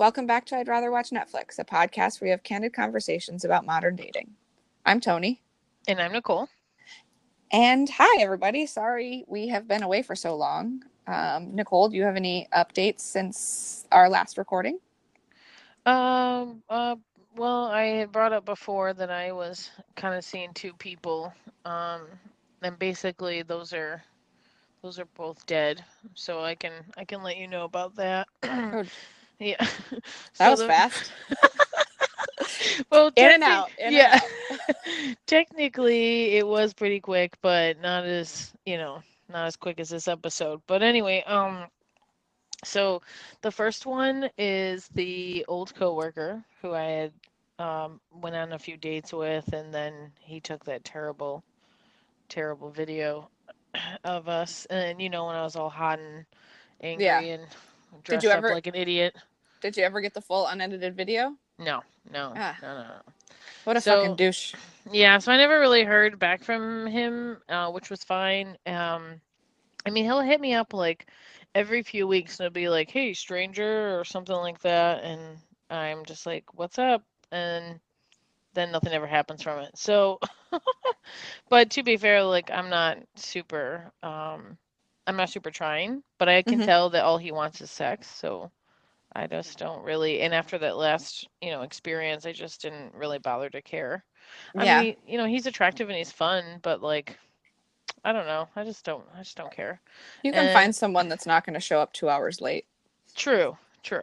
Welcome back to I'd Rather Watch Netflix, a podcast where we have candid conversations about modern dating. I'm Tony. And I'm Nicole. And hi, everybody. Sorry we have been away for so long. Um, Nicole, do you have any updates since our last recording? Um, uh, well, I had brought up before that I was kind of seeing two people. Um, and basically those are those are both dead. So I can I can let you know about that. Yeah. that So was the- fast. well, In and out. in and yeah. out. Technically, it was pretty quick, but not as, you know, not as quick as this episode. But anyway, um so the first one is the old coworker who I had um went on a few dates with and then he took that terrible terrible video of us and you know when I was all hot and angry Yeah. and dressed you up ever- like an idiot. Did you ever get the full unedited video? No, no, Ah. no, no, no. What a So- fucking douche. Yeah, so I never really heard back from him, uh, which was fine. Um, I mean, he'll hit me up like every few weeks and it'll be like, "Hey, stranger," or something like that, and I'm just like, "What's up?" And then nothing ever happens from it. So, but to be fair, like I'm not super, um, I'm not super trying, but I can Mhm. tell that all he wants is sex. So I just don't really. And after that last, you know, experience, I just didn't really bother to care. I Yeah. mean, you know, he's attractive and he's fun, but like, I don't know. I just don't. I just don't care. You can and- find someone that's not going to show up two hours late. True, true.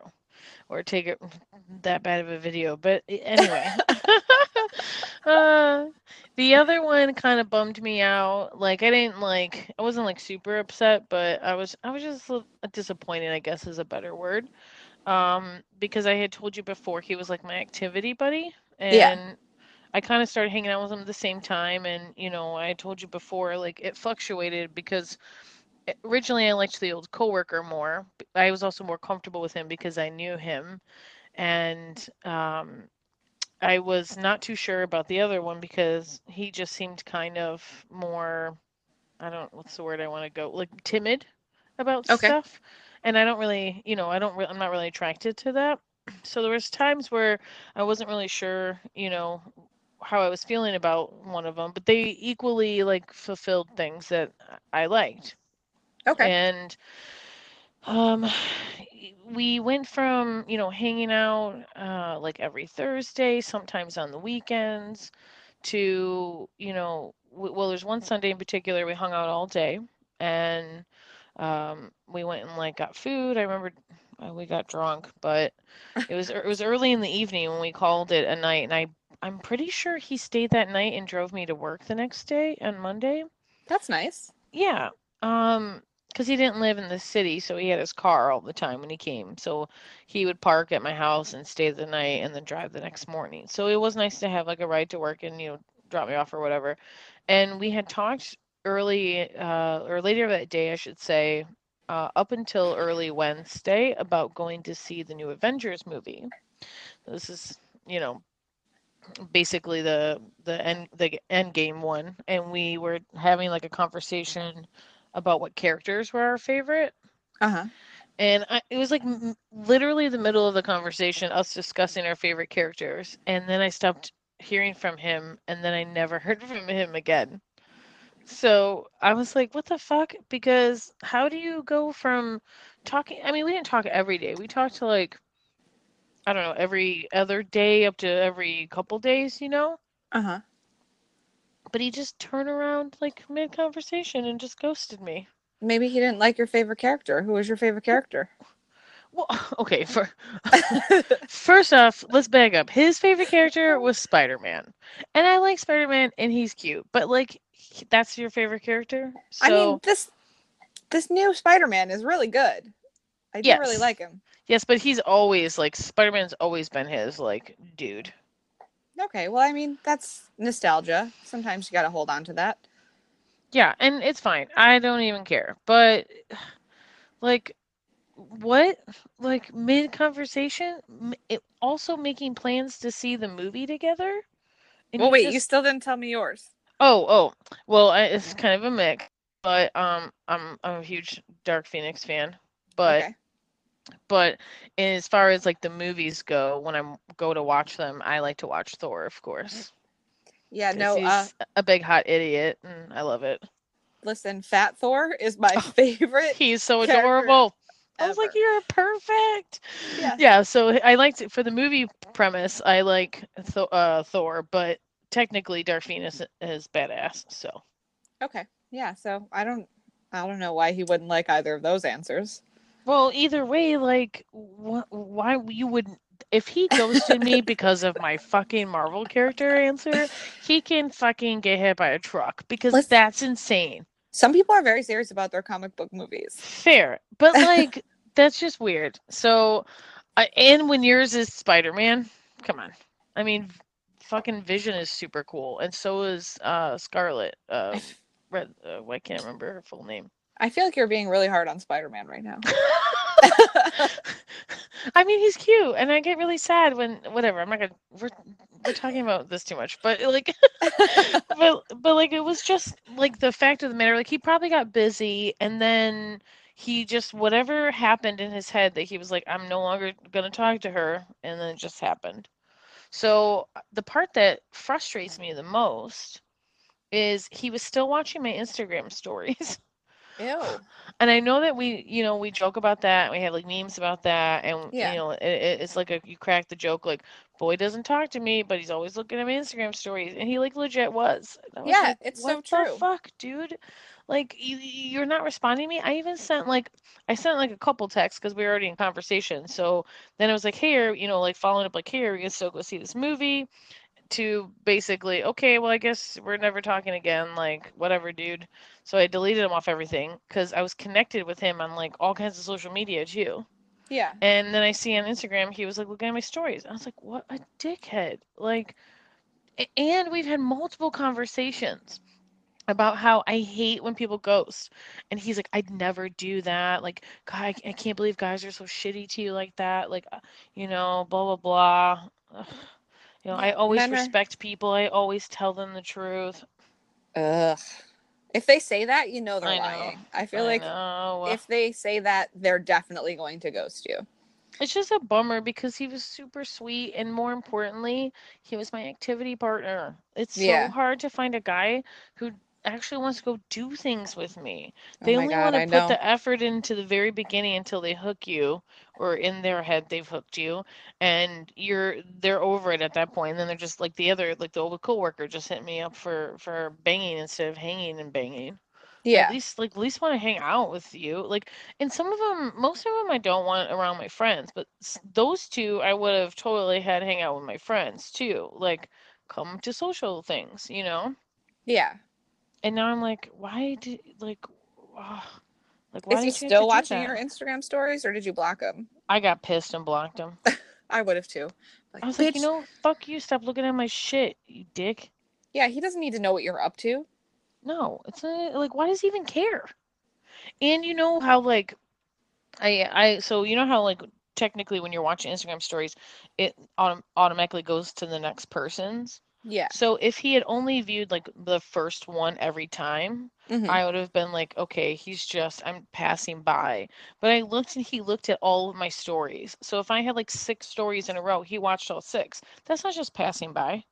Or take it that bad of a video. But anyway. uh, the other one kind of bummed me out. Like I didn't like I wasn't like super upset, but I was I was just disappointed, I guess is a better word. Um, because I had told you before he was like my activity buddy. And Yeah. I kind of started hanging out with him at the same time and you know, I told you before like it fluctuated because originally I liked the old coworker more. I was also more comfortable with him because I knew him, and um, I was not too sure about the other one because he just seemed kind of more. I don't what's the word I want to go like timid about Okay. stuff, and I don't really, you know, I don't. Re- I'm not really attracted to that. So there was times where I wasn't really sure, you know, how I was feeling about one of them, but they equally like fulfilled things that I liked. Okay. And um we went from, you know, hanging out uh like every Thursday, sometimes on the weekends, to, you know, w- well, there's one Sunday in particular we hung out all day and um we went and like got food. I remember uh, we got drunk, but it was it was early in the evening when we called it a night and I I'm pretty sure he stayed that night and drove me to work the next day on Monday. That's nice. Yeah. Um, because he didn't live in the city, so he had his car all the time when he came. So he would park at my house and stay the night and then drive the next morning. So it was nice to have like a ride to work and, you know, drop me off or whatever. And we had talked early, uh, or later that day, I should say, uh, up until early Wednesday about going to see the new Avengers movie. This is, you know, basically the the end the end game one and we were having like a conversation about what characters were our favorite Uh huh. and I, it was like m- literally the middle of the conversation us discussing our favorite characters and then i stopped hearing from him and then i never heard from him again so i was like what the fuck because how do you go from talking i mean we didn't talk every day we talked to like i don't know every other day up to every couple days you know Uh huh. but he just turned around like mid conversation and just ghosted me. Maybe he didn't like your favorite character. Who was your favorite character? Well, okay, for first off, let's back up. His favorite character was Spider-Man. And I like Spider-Man and he's cute, but like that's your favorite character? So I mean, this this new Spider-Man is really good. I do really like him. yes, but he's always like Spider-Man's always been his like dude. Okay, well, I mean, that's nostalgia. Sometimes you got to hold on to that. Yeah, and it's fine. I don't even care. But like what? Like mid conversation, also making plans to see the movie together? Well, you wait, just- you still didn't tell me yours. Oh, oh. Well, I, it's kind of a mix, but um, I'm I'm a huge Dark Phoenix fan, but okay. But as far as like the movies go, when I go to watch them, I like to watch Thor, of course. Yeah, no, he's uh, a big hot idiot, and I love it. listen, Fat Thor is my favorite. He's so adorable. I was like, "You're perfect." Yeah. Yeah. So I liked it for the movie premise. I like Th- uh, Thor, but technically Dark Phoenix is badass. So Okay. Yeah, so I don't I don't know why he wouldn't like either of those answers. well, either way, like, wh- why you wouldn't? If he ghosted me because of my fucking Marvel character answer, he can fucking get hit by a truck because Let's- that's insane. Some people are very serious about their comic book movies. Fair, but like that's just weird. So, I and when yours is Spider Man, come on. I mean, fucking Vision is super cool, and so is uh Scarlet. Uh, Red. Uh, I can't remember her full name. I feel like you're being really hard on Spider-Man right now. I mean, he's cute, and I get really sad when whatever. I'm not gonna. We're we're talking about this too much, but like, but but like it was just like the fact of the matter. Like he probably got busy, and then he just whatever happened in his head that he was like, I'm no longer gonna talk to her, and then it just happened. So uh, the part that frustrates me the most is he was still watching my Instagram stories. Ew. And I know that we, you know, we joke about that. We have like memes about that, and Yeah. you know, it, it- it's like a you crack the joke like, boy doesn't talk to me, but he's always looking at my Instagram stories, and he like legit was. Was Yeah, like, it's so the true. fuck, dude? Like you, you're not responding to me. I even sent like I sent like a couple texts because we were already in conversation. So then I was like, hey, you know, like following up, like, hey, are we gonna still go see this movie? To basically, okay, well, I guess we're never talking again. Like, whatever, dude. So I deleted him off everything because I was connected with him on like all kinds of social media too. Yeah. And then I see on Instagram he was like looking at my stories. I was like, what a dickhead. Like and we've had multiple conversations about how I hate when people ghost. And he's like, I'd never do that. Like, God, I, I can't believe guys are so shitty to you like that. Like, uh, you know, blah, blah, blah. Ugh. You know, I always respect people. I always tell them the truth. Ugh. If they say that, you know they're I know. lying. I feel I like know. if they say that, they're definitely going to ghost you. It's just a bummer because he was super sweet and more importantly, he was my activity partner. It's so Yeah. hard to find a guy who actually wants to go do things with me. Oh They my only God, want to I put know. the effort into the very beginning until they hook you or in their head they've hooked you and you're they're over it at that point and then they're just like the other like the old coworker just hit me up for for banging instead of hanging and banging. Yeah. at least like at least want to hang out with you like and some of them most of them i don't want around my friends but those two i would have totally had hang out with my friends too like come to social things you know Yeah. And now i'm like why did like ah, like why Is he did you still watching your Instagram stories or did you block him? i got pissed and blocked him I would have too. Like, i was like you know fuck you stop looking at my shit you dick Yeah, he doesn't need to know what you're up to. No, it's not, like why does he even care? And you know how like I I so you know how like technically when you're watching Instagram stories, it autom- automatically goes to the next person's. Yeah. So if he had only viewed like the first one every time, Mhm. I would have been like, okay, he's just I'm passing by. But I looked and he looked at all of my stories. So if I had like six stories in a row, he watched all six. That's not just passing by.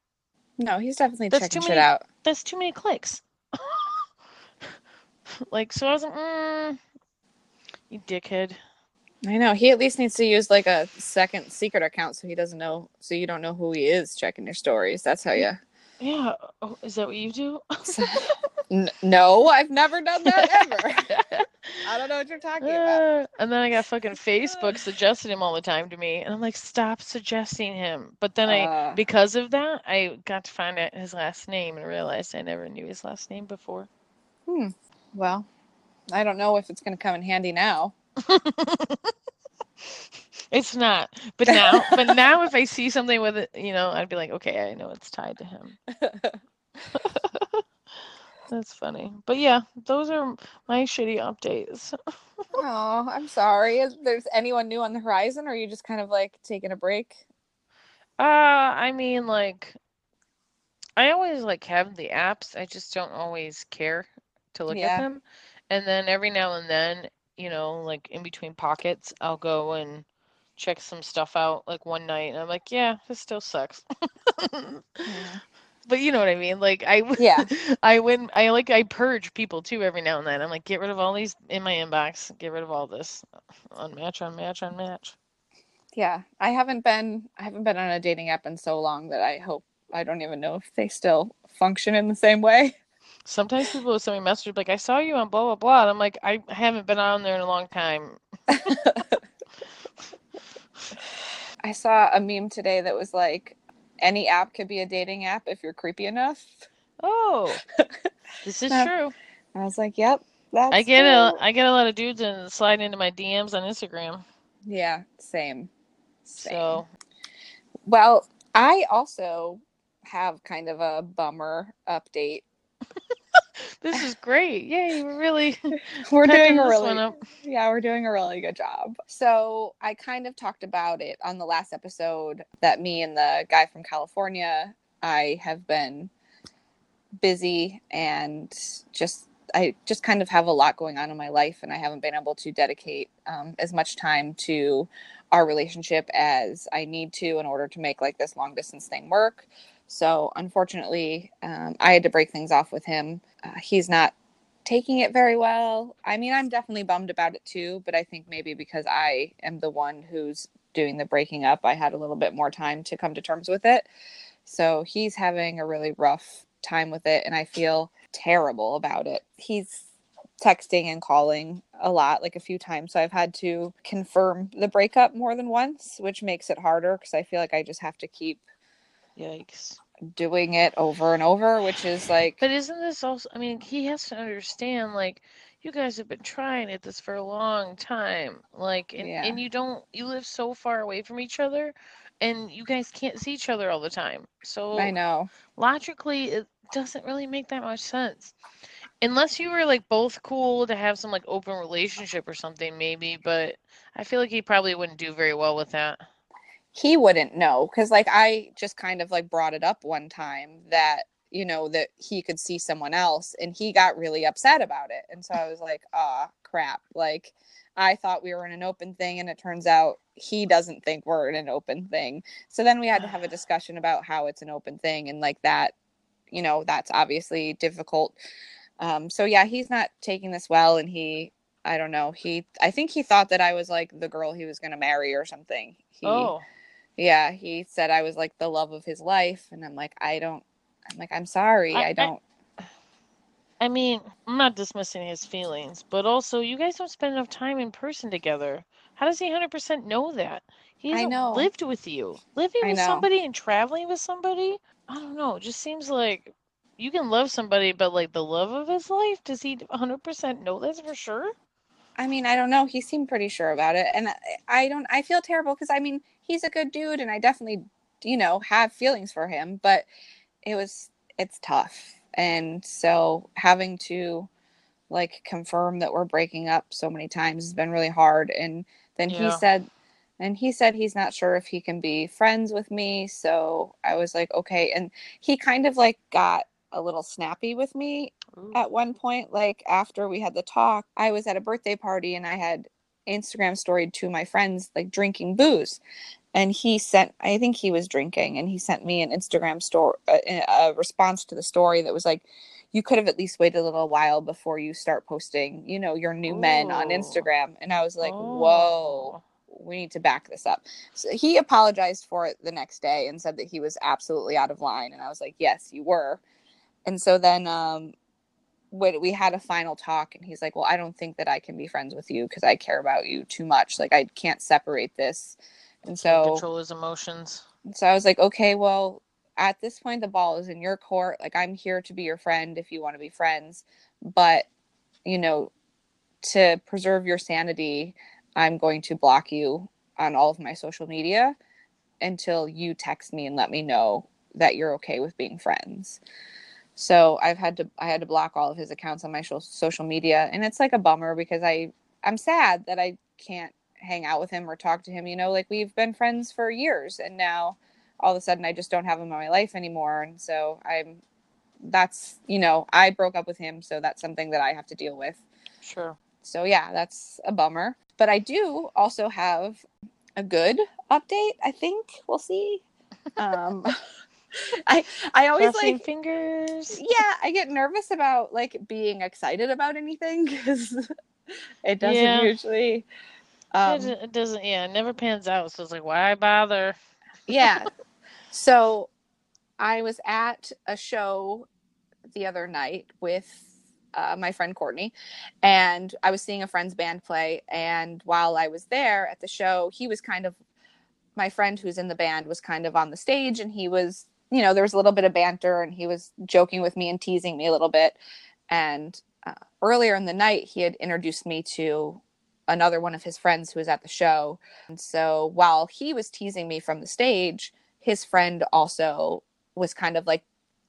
No, he's definitely That's checking too shit many- out. That's too many clicks. like so I was like, mm, you dickhead. I know. He at least needs to use like a second secret account so he doesn't know so you don't know who he is checking your stories. That's how you Yeah. Oh, is that what you do? N- no, I've never done that ever. I don't know what you're talking about. Uh, and then I got fucking Facebook suggesting him all the time to me, and I'm like, stop suggesting him. But then I, Uh, because of that, I got to find out his last name and realized I never knew his last name before. Hmm. Well, I don't know if it's going to come in handy now. It's not, but now, but now if I see something with it, you know, I'd be like, okay, I know it's tied to him. That's funny. But yeah, those are my shitty updates. oh, I'm sorry. Is there's anyone new on the horizon or are you just kind of like taking a break? Uh, I mean, like, I always like have the apps. I just don't always care to look Yeah. at them. And then every now and then, you know, like in between pockets, I'll go and check some stuff out like one night and I'm like, yeah, this still sucks. Yeah. But you know what I mean? Like I Yeah. I win I like I purge people too every now and then. I'm like, get rid of all these in my inbox, get rid of all this. Unmatch, unmatch, unmatch. Yeah. I haven't been I haven't been on a dating app in so long that I hope I don't even know if they still function in the same way. Sometimes people will send me messages like, I saw you on blah blah blah. And I'm like, I haven't been on there in a long time. I saw a meme today that was like any app could be a dating app if you're creepy enough. Oh, this is true. I was like, yep, that's I get a true. I get a lot of dudes and slide into my DMs on Instagram. Yeah, same. Same. So Well, I also have kind of a bummer update. This is great. Yay, we're really We're doing a really yeah, we're doing a really good job. So I kind of talked about it on the last episode that me and the guy from California, I have been busy and just I just kind of have a lot going on in my life, and I haven't been able to dedicate um, as much time to our relationship as I need to in order to make like this long distance thing work. So unfortunately, um, I had to break things off with him. Uh, he's not taking it very well. I mean, I'm definitely bummed about it too, but I think maybe because I am the one who's doing the breaking up, I had a little bit more time to come to terms with it. So he's having a really rough time with it, and I feel terrible about it. He's texting and calling a lot, like a few times. So I've had to confirm the breakup more than once, which makes it harder because I feel like I just have to keep Yikes. doing it over and over, which is like, But isn't this also, I mean, he has to understand, like, you guys have been trying at this for a long time. Like, and, Yeah. and you don't, you live so far away from each other, and you guys can't see each other all the time. So, I know. logically, it doesn't really make that much sense. Unless you were, like, both cool to have some, like, open relationship or something, maybe, but I feel like he probably wouldn't do very well with that. He wouldn't know because like i just kind of like brought it up one time that you know that he could see someone else and he got really upset about it and so i was like ah crap. Like i thought we were in an open thing and it turns out he doesn't think we're in an open thing. So then we had to have a discussion about how it's an open thing and like that you know that's obviously difficult. Um so yeah he's not taking this well and he i don't know he i think he thought that i was like the girl he was going to marry or something. He Oh, yeah, he said I was like the love of his life, and I'm like, I don't. I'm like, I'm sorry, I- I, I- don't. I mean, I'm not dismissing his feelings, but also you guys don't spend enough time in person together. How does he 100% know that? He I hasn't know. lived with you. Living with somebody and traveling with somebody? I don't know. It just seems like you can love somebody, but like the love of his life, does he 100% know this for sure? I mean, I don't know. He seemed pretty sure about it, and I, I don't. I feel terrible because I mean, he's a good dude, and I definitely, you know, have feelings for him. But it was, it's tough, and so having to, like, confirm that we're breaking up so many times has been really hard. And then he said, and he said he's not sure if he can be friends with me. So I was like, okay. And he kind of like got a little snappy with me Ooh. at one point like after we had the talk i was at a birthday party and i had instagram storied to my friends like drinking booze and he sent i think he was drinking and he sent me an instagram story a, a response to the story that was like you could have at least waited a little while before you start posting you know your new men on instagram and i was like whoa Oh. we need to back this up. So he apologized for it the next day and said that he was absolutely out of line. And I was like, yes, you were. And so then um, when we had a final talk, and he's like, well, I don't think that I can be friends with you because I care about you too much. Like, I can't separate this. And so, control his emotions. so I was like, okay, well, at this point, the ball is in your court. Like, I'm here to be your friend if you want to be friends. But, you know, to preserve your sanity, I'm going to block you on all of my social media until you text me and let me know that you're okay with being friends. So I've had to I had to block all of his accounts on my sho- social media and it's like a bummer because I I'm sad that I can't hang out with him or talk to him, you know, like we've been friends for years and now all of a sudden I just don't have him in my life anymore and so I'm that's, you know, I broke up with him so that's something that I have to deal with. Sure. So yeah, that's a bummer. But I do also have a good update. I think we'll see. Um, I I always Crossing like fingers. yeah, I get nervous about like being excited about anything because it doesn't Yeah. usually. it, Um, doesn't- it doesn't. Yeah, it never pans out. So it's like, why bother? yeah. So I was at a show the other night with uh, my friend Courtney, and I was seeing a friend's band play. And while I was there at the show, he was kind of my friend who's in the band was kind of on the stage, and he was, you know, there was a little bit of banter, and he was joking with me and teasing me a little bit. And uh, earlier in the night, he had introduced me to another one of his friends who was at the show. And so while he was teasing me from the stage, his friend also was kind of like,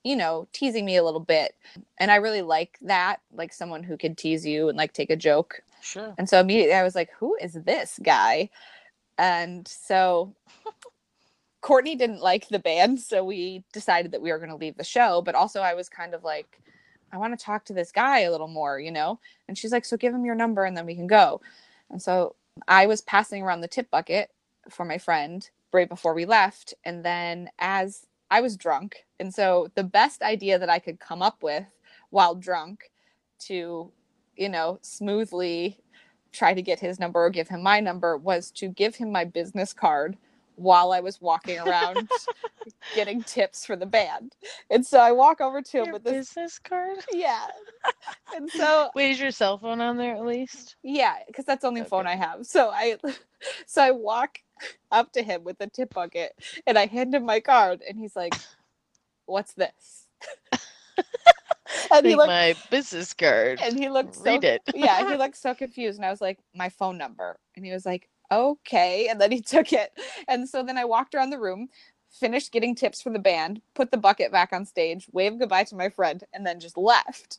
you know, teasing me a little bit. And I really like that, like someone who could tease you and like take a joke. Sure. And so immediately I was like, who is this guy? And so Courtney didn't like the band. So we decided that we were going to leave the show. But also, I was kind of like, I want to talk to this guy a little more, you know? And she's like, so give him your number and then we can go. And so I was passing around the tip bucket for my friend right before we left. And then as I was drunk, and so the best idea that I could come up with while drunk to, you know, smoothly try to get his number or give him my number was to give him my business card while I was walking around getting tips for the band. And so I walk over to him Your with this business card. yeah. And so Wait, is your cell phone on there at least? yeah, because that's the only phone I have. So I so I walk up to him with the tip bucket and I hand him my card and he's like, What's this? and he looked my business card. and he looked so Read it. yeah, he looked so confused. And I was like, My phone number. And he was like, Okay. And then he took it. And so then I walked around the room, finished getting tips for the band, put the bucket back on stage, waved goodbye to my friend, and then just left.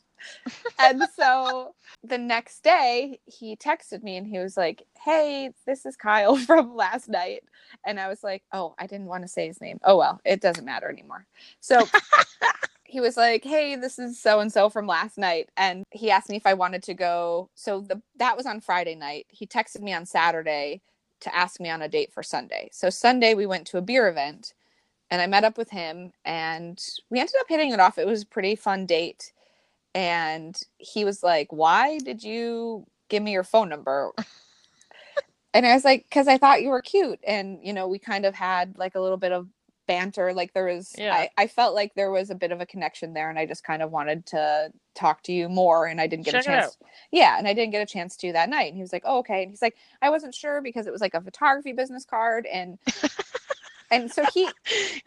and so the next day he texted me and he was like, Hey, this is Kyle from last night. And I was like, Oh, I didn't want to say his name. Oh, well, it doesn't matter anymore. So he was like, "Hey, this is so and so from last night," and he asked me if I wanted to go. So the that was on Friday night. He texted me on Saturday to ask me on a date for Sunday. So Sunday we went to a beer event, and I met up with him, and we ended up hitting it off. It was a pretty fun date, and he was like, "Why did you give me your phone number?" and I was like, "Cause I thought you were cute," and you know, we kind of had like a little bit of banter like there was Yeah. I, I felt like there was a bit of a connection there and i just kind of wanted to talk to you more and i didn't get Check a chance yeah and i didn't get a chance to that night and he was like oh okay and he's like i wasn't sure because it was like a photography business card and and so he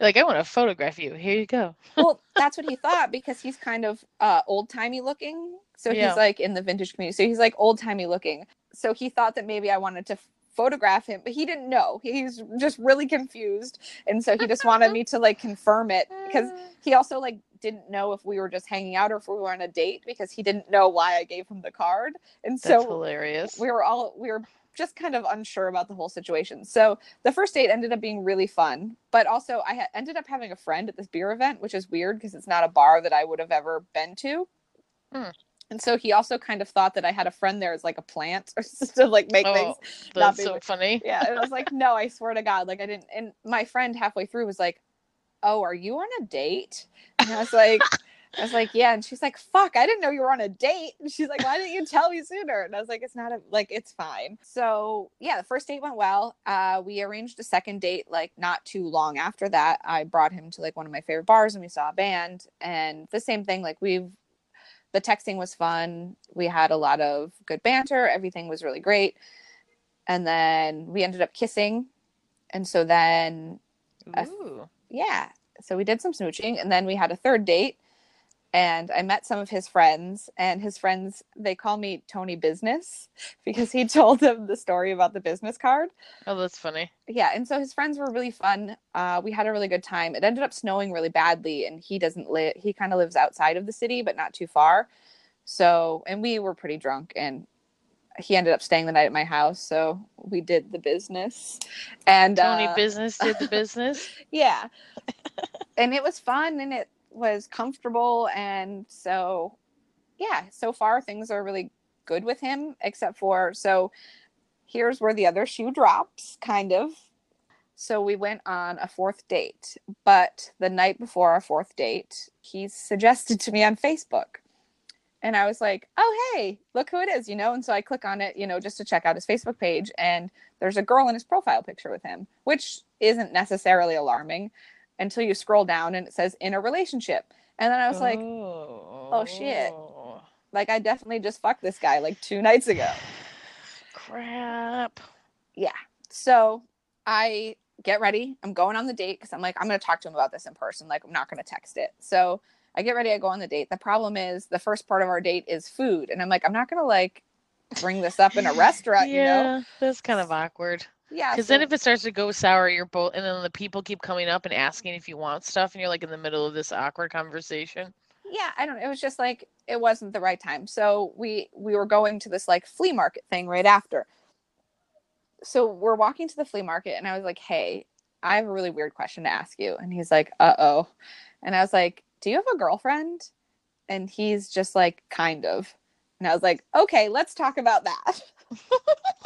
like, I want to photograph you. Here you go. well that's what he thought because he's kind of uh old timey looking so Yeah. he's like in the vintage community so he's like old timey looking so he thought that maybe i wanted to photograph him but he didn't know he's just really confused and so he just wanted me to like confirm it because he also like didn't know if we were just hanging out or if we were on a date because he didn't know why I gave him the card. And That's so hilarious. we were all we were just kind of unsure about the whole situation. So the first date ended up being really fun, but also I ha- ended up having a friend at this beer event, which is weird because it's not a bar that I would have ever been to. Hmm. And so he also kind of thought that I had a friend there as like a plant or just to like make things Oh, not that's so weird. funny. yeah and i was like no i swear to god like i didn't and my friend halfway through was like oh are you on a date? And i was like i was like yeah and she's like fuck i didn't know you were on a date. And she's like why didn't you tell me sooner? And i was like it's not a like it's fine. So yeah the first date went well. Uh we arranged a second date like not too long after that. I brought him to like one of my favorite bars and we saw a band and the same thing like we've the texting was fun. We had a lot of good banter. Everything was really great. And then we ended up kissing. And so then uh, Ooh. yeah. So we did some smooching. And then we had a third date and i met some of his friends and his friends they call me tony business because he told them the story about the business card. Oh, that's funny. yeah and so his friends were really fun. Uh, we had a really good time. It ended up snowing really badly and he doesn't live he kind of lives outside of the city but not too far. So and we were pretty drunk and he ended up staying the night at my house so we did the business. And Tony uh, business did the business. yeah. And it was fun and it was comfortable and so yeah so far things are really good with him, except for so here's where the other shoe drops, kind of. So we went on a fourth date, but the night before our fourth date, he suggested to me on Facebook. And I was like, oh, hey, look who it is, you know? And so I click on it, you know, just to check out his Facebook page. And there's a girl in his profile picture with him, which isn't necessarily alarming until you scroll down and it says in a relationship. And then I was like, oh, oh, shit. like, I definitely just fucked this guy like two nights ago. Crap. Yeah. So I get ready. I'm going on the date because I'm like, I'm going to talk to him about this in person. Like, I'm not going to text it. So I get ready. I go on the date. The problem is the first part of our date is food. And I'm like, I'm not going to like bring this up in a restaurant, yeah, you know? that's kind of awkward. Yeah. Because so- then if it starts to go sour, you're both, and then the people keep coming up and asking if you want stuff, and you're like in the middle of this awkward conversation. yeah i don't it was just like it wasn't the right time. So we we were going to this like flea market thing right after. So we're walking to the flea market and i was like hey i have a really weird question to ask you. And he's like uh-oh. And i was like do you have a girlfriend? And he's just like kind of. And i was like okay let's talk about that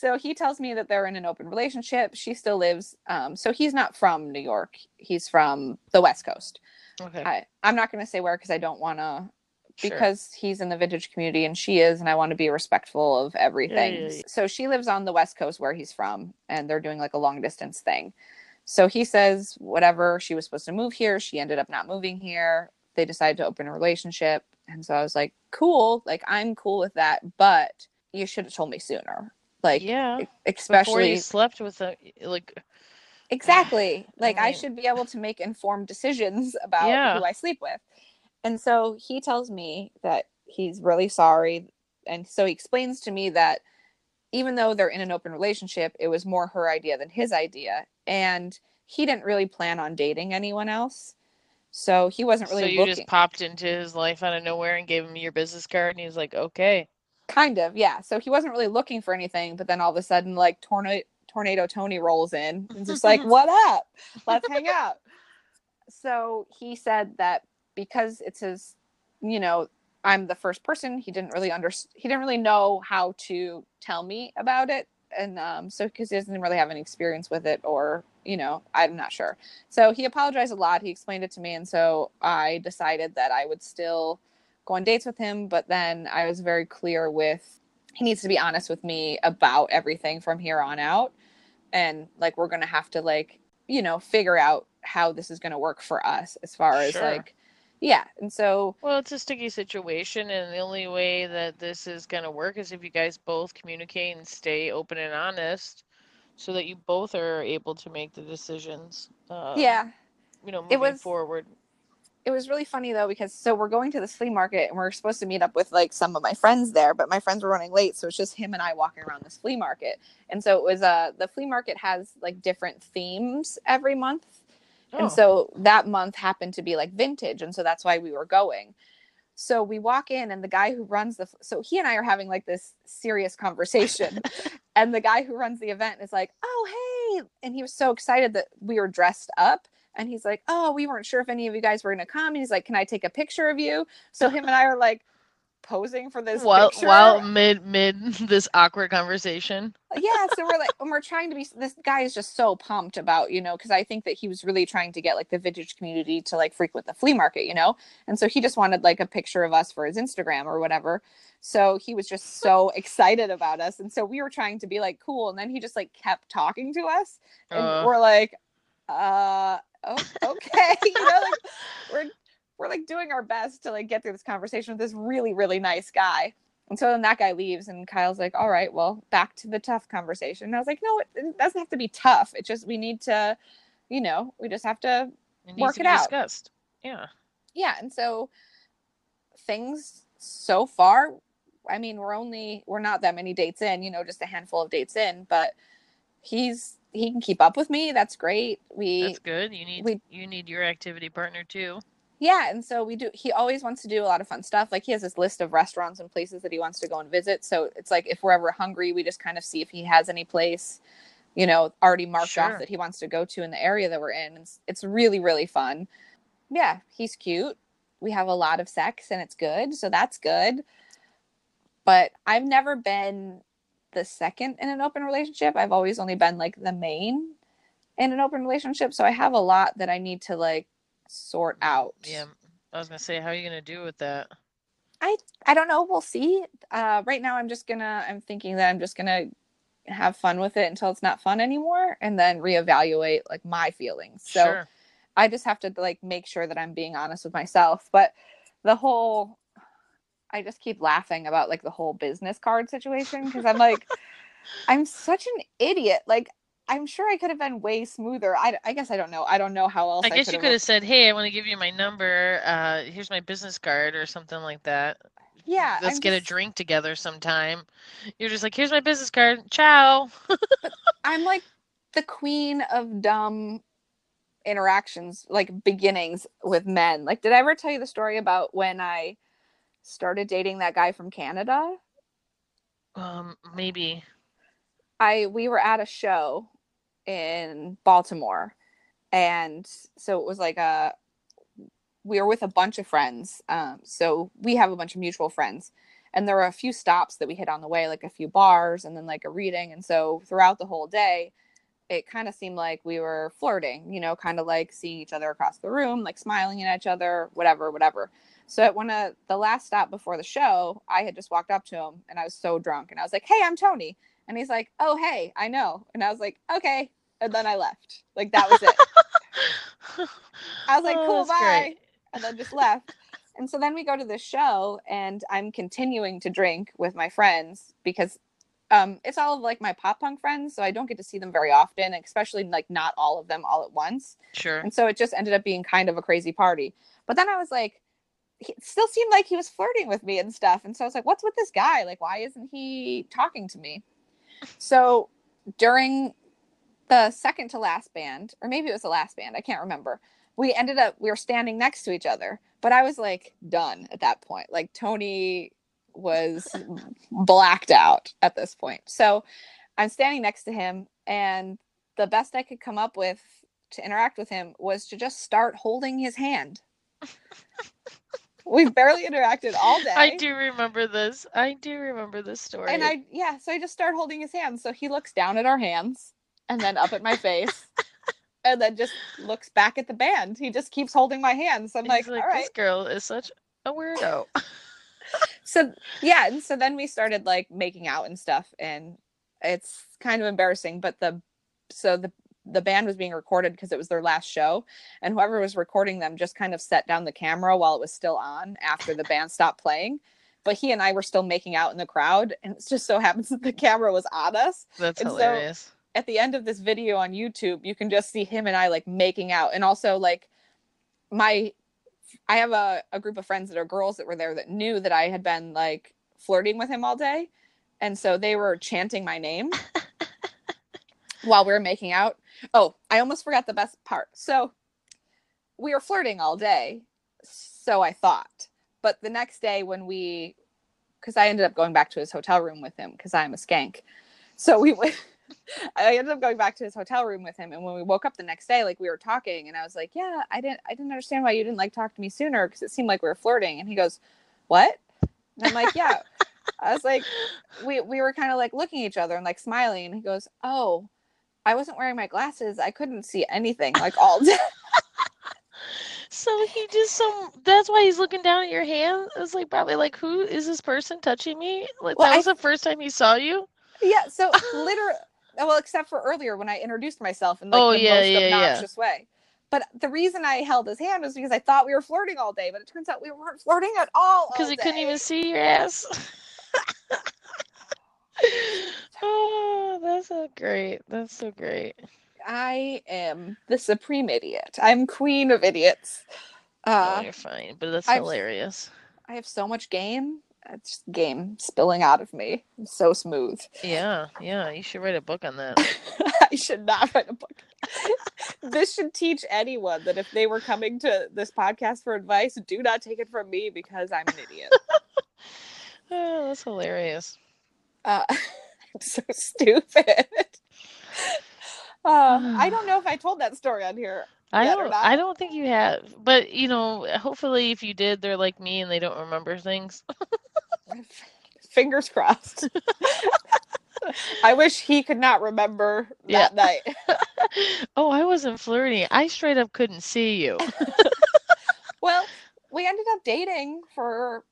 so he tells me that they're in an open relationship she still lives um, so he's not from new york he's from the west coast Okay. I, I'm not going to say where because I don't want to, sure. because he's in the vintage community and she is, and I want to be respectful of everything. yeah, yeah. So she lives on the West Coast where he's from, and they're doing like a long distance thing. So he says, whatever, she was supposed to move here. She ended up not moving here. They decided to open a relationship. And so I was like, cool. Like, I'm cool with that, but you should have told me sooner. Like, yeah. e- Before especially you slept with a like. Exactly. Like I mean- should be able to make informed decisions about Yeah. who I sleep with. And so he tells me that he's really sorry. And so he explains to me that even though they're in an open relationship, it was more her idea than his idea. And he didn't really plan on dating anyone else. So he wasn't really so you looking. just popped into his life out of nowhere and gave him your business card, and he was like, "Okay." Kind of, yeah. So he wasn't really looking for anything. But then all of a sudden, like tornado, tornado Tony rolls in and just like, what up? Let's hang out. So he said that because it's his, you know, I'm the first person. He didn't really under he didn't really know how to tell me about it, and um, so because he doesn't really have any experience with it, or you know, I'm not sure. So he apologized a lot. He explained it to me, and so I decided that I would still go on dates with him. But then I was very clear with he needs to be honest with me about everything from here on out, and like we're gonna have to like you know figure out how this is gonna work for us as far as Sure. like yeah, and so Well, it's a sticky situation, and the only way that this is going to work is if you guys both communicate and stay open and honest, so that you both are able to make the decisions. Uh, yeah you know, It moving was- forward. It was really funny though because so we're going to this flea market and we're supposed to meet up with like some of my friends there but my friends were running late so it's just him and i walking around this flea market. And so it was uh the flea market has like different themes every month. Oh, and so that month happened to be like vintage and so that's why we were going. So we walk in and the guy who runs the so he and i are having like this serious conversation and the guy who runs the event is like oh hey and he was so excited that we were dressed up and he's like oh we weren't sure if any of you guys were going to come. And he's like can i take a picture of you? So him and i are like posing for this while picture. while mid mid this awkward conversation. yeah so we're like and we're trying to be this guy is just so pumped about you know because i think that he was really trying to get like the vintage community to like frequent the flea market you know? And so he just wanted like a picture of us for his instagram or whatever. So he was just so excited about us. And so we were trying to be like cool. And then he just like kept talking to us and Uh. we're like uh oh, okay you know like we're we're like doing our best to like get through this conversation with this really really nice guy and so then that guy leaves and kyle's like all right well back to the tough conversation and i was like no it, it doesn't have to be tough it just we need to you know we just have to It Work to it out. discussed. Yeah. yeah and so things so far i mean we're only we're not that many dates in you know just a handful of dates in but he's he can keep up with me that's great. We That's good. You need we- you need your activity partner too. yeah and so we do he always wants to do a lot of fun stuff. Like he has this list of restaurants and places that he wants to go and visit. So it's like if we're ever hungry we just kind of see if he has any place you know already marked Sure. off that he wants to go to in the area that we're in. It's, it's really really fun. Yeah he's cute. We have a lot of sex and it's good so that's good. But I've never been the second in an open relationship. I've always only been like the main in an open relationship. So I have a lot that I need to like sort out. Yeah. I was gonna say, how are you gonna do with that? I I don't know. We'll see. Uh, right now, I'm just gonna. I'm thinking that I'm just gonna have fun with it until it's not fun anymore, and then reevaluate like my feelings. So sure. I just have to like make sure that I'm being honest with myself. But the whole, I just keep laughing about like the whole business card situation because I'm like, I'm such an idiot. Like I'm sure I could have been way smoother. I, I guess I don't know. I don't know how else. I guess you could have said, "Hey, I want to give you my number. Uh, here's my business card, or something like that." Yeah. Let's I'm get just- a drink together sometime. You're just like, "Here's my business card. Ciao." I'm like the queen of dumb interactions, like beginnings with men. Like, did I ever tell you the story about when I started dating that guy from Canada? um, maybe. I we were at a show in Baltimore, and so it was like a we were with a bunch of friends. Um, so we have a bunch of mutual friends, and there were a few stops that we hit on the way, like a few bars, and then like a reading. And so throughout the whole day, it kind of seemed like we were flirting, you know, kind of like seeing each other across the room, like smiling at each other, whatever, whatever. So at one of the last stop before the show, I had just walked up to him and I was so drunk and I was like, "Hey, I'm Tony." And he's like, "Oh, hey, I know." And I was like, "Okay." And then I left. Like that was it. I was like, Oh, "Cool, bye." great. And then just left. And so then we go to the show and I'm continuing to drink with my friends because um it's all of like my pop punk friends, so I don't get to see them very often, especially like not all of them all at once. Sure. And so it just ended up being kind of a crazy party. But then I was like, he still seemed like he was flirting with me and stuff. And so I was like, what's with this guy? Like, why isn't he talking to me? So during the second to last band, or maybe it was the last band, I can't remember. We ended up, we were standing next to each other, but I was like done at that point. Like Tony was blacked out at this point. So I'm standing next to him, and the best I could come up with to interact with him was to just start holding his hand. We've barely interacted all day. I do remember this. I do remember this story. And I, yeah, so I just start holding his hand. So he looks down at our hands and then up at my face and then just looks back at the band. He just keeps holding my hands. I'm like, like, all right. this girl is such a weirdo. So, yeah. And so then we started like making out and stuff. And it's kind of embarrassing. But the, so the, the band was being recorded because it was their last show and whoever was recording them just kind of set down the camera while it was still on after the band stopped playing. But he and i were still making out in the crowd and it just so happens that the camera was on us. That's And so- hilarious. at the end of this video on youtube you can just see him and i like making out and also like my i have a, a group of friends that are girls that were there that knew that i had been like flirting with him all day and so they were chanting my name while we were making out. Oh i almost forgot the best part. So we were flirting all day so i thought. But the next day when we because i ended up going back to his hotel room with him because i'm a skank. So we went i ended up going back to his hotel room with him and when we woke up the next day like we were talking and i was like yeah i didn't i didn't understand why you didn't like talk to me sooner because it seemed like we were flirting. And he goes what? And i'm like yeah. I was like we we were kind of like looking at each other and like smiling and he goes oh i wasn't wearing my glasses i couldn't see anything like all day So he just some. That's why he's looking down at your hand. It's like probably like, who is this person touching me? Like Well, that I- was the first time he saw you. yeah so literally well except for earlier when i introduced myself in like Oh, the yeah, most yeah, yeah. obnoxious way but the reason i held his hand was because i thought we were flirting all day but it turns out we weren't flirting at all Because he couldn't even see your ass. oh, that's so great. That's so great. I am the supreme idiot. I'm queen of idiots. oh, Uh, you're fine, but that's I've- hilarious. I have so much game. It's game spilling out of me. I'm so smooth. Yeah, yeah. You should write a book on that. I should not write a book. this should teach anyone that if they were coming to this podcast for advice, do not take it from me because I'm an idiot. Oh, that's hilarious. Uh, I'm so stupid. Uh, I don't know if I told that story on here. I don't. I don't think you have, but you know, hopefully, if you did, they're like me and they don't remember things. fingers crossed. I wish he could not remember Yeah. that night. oh, I wasn't flirting. I straight up couldn't see you. well, we ended up dating for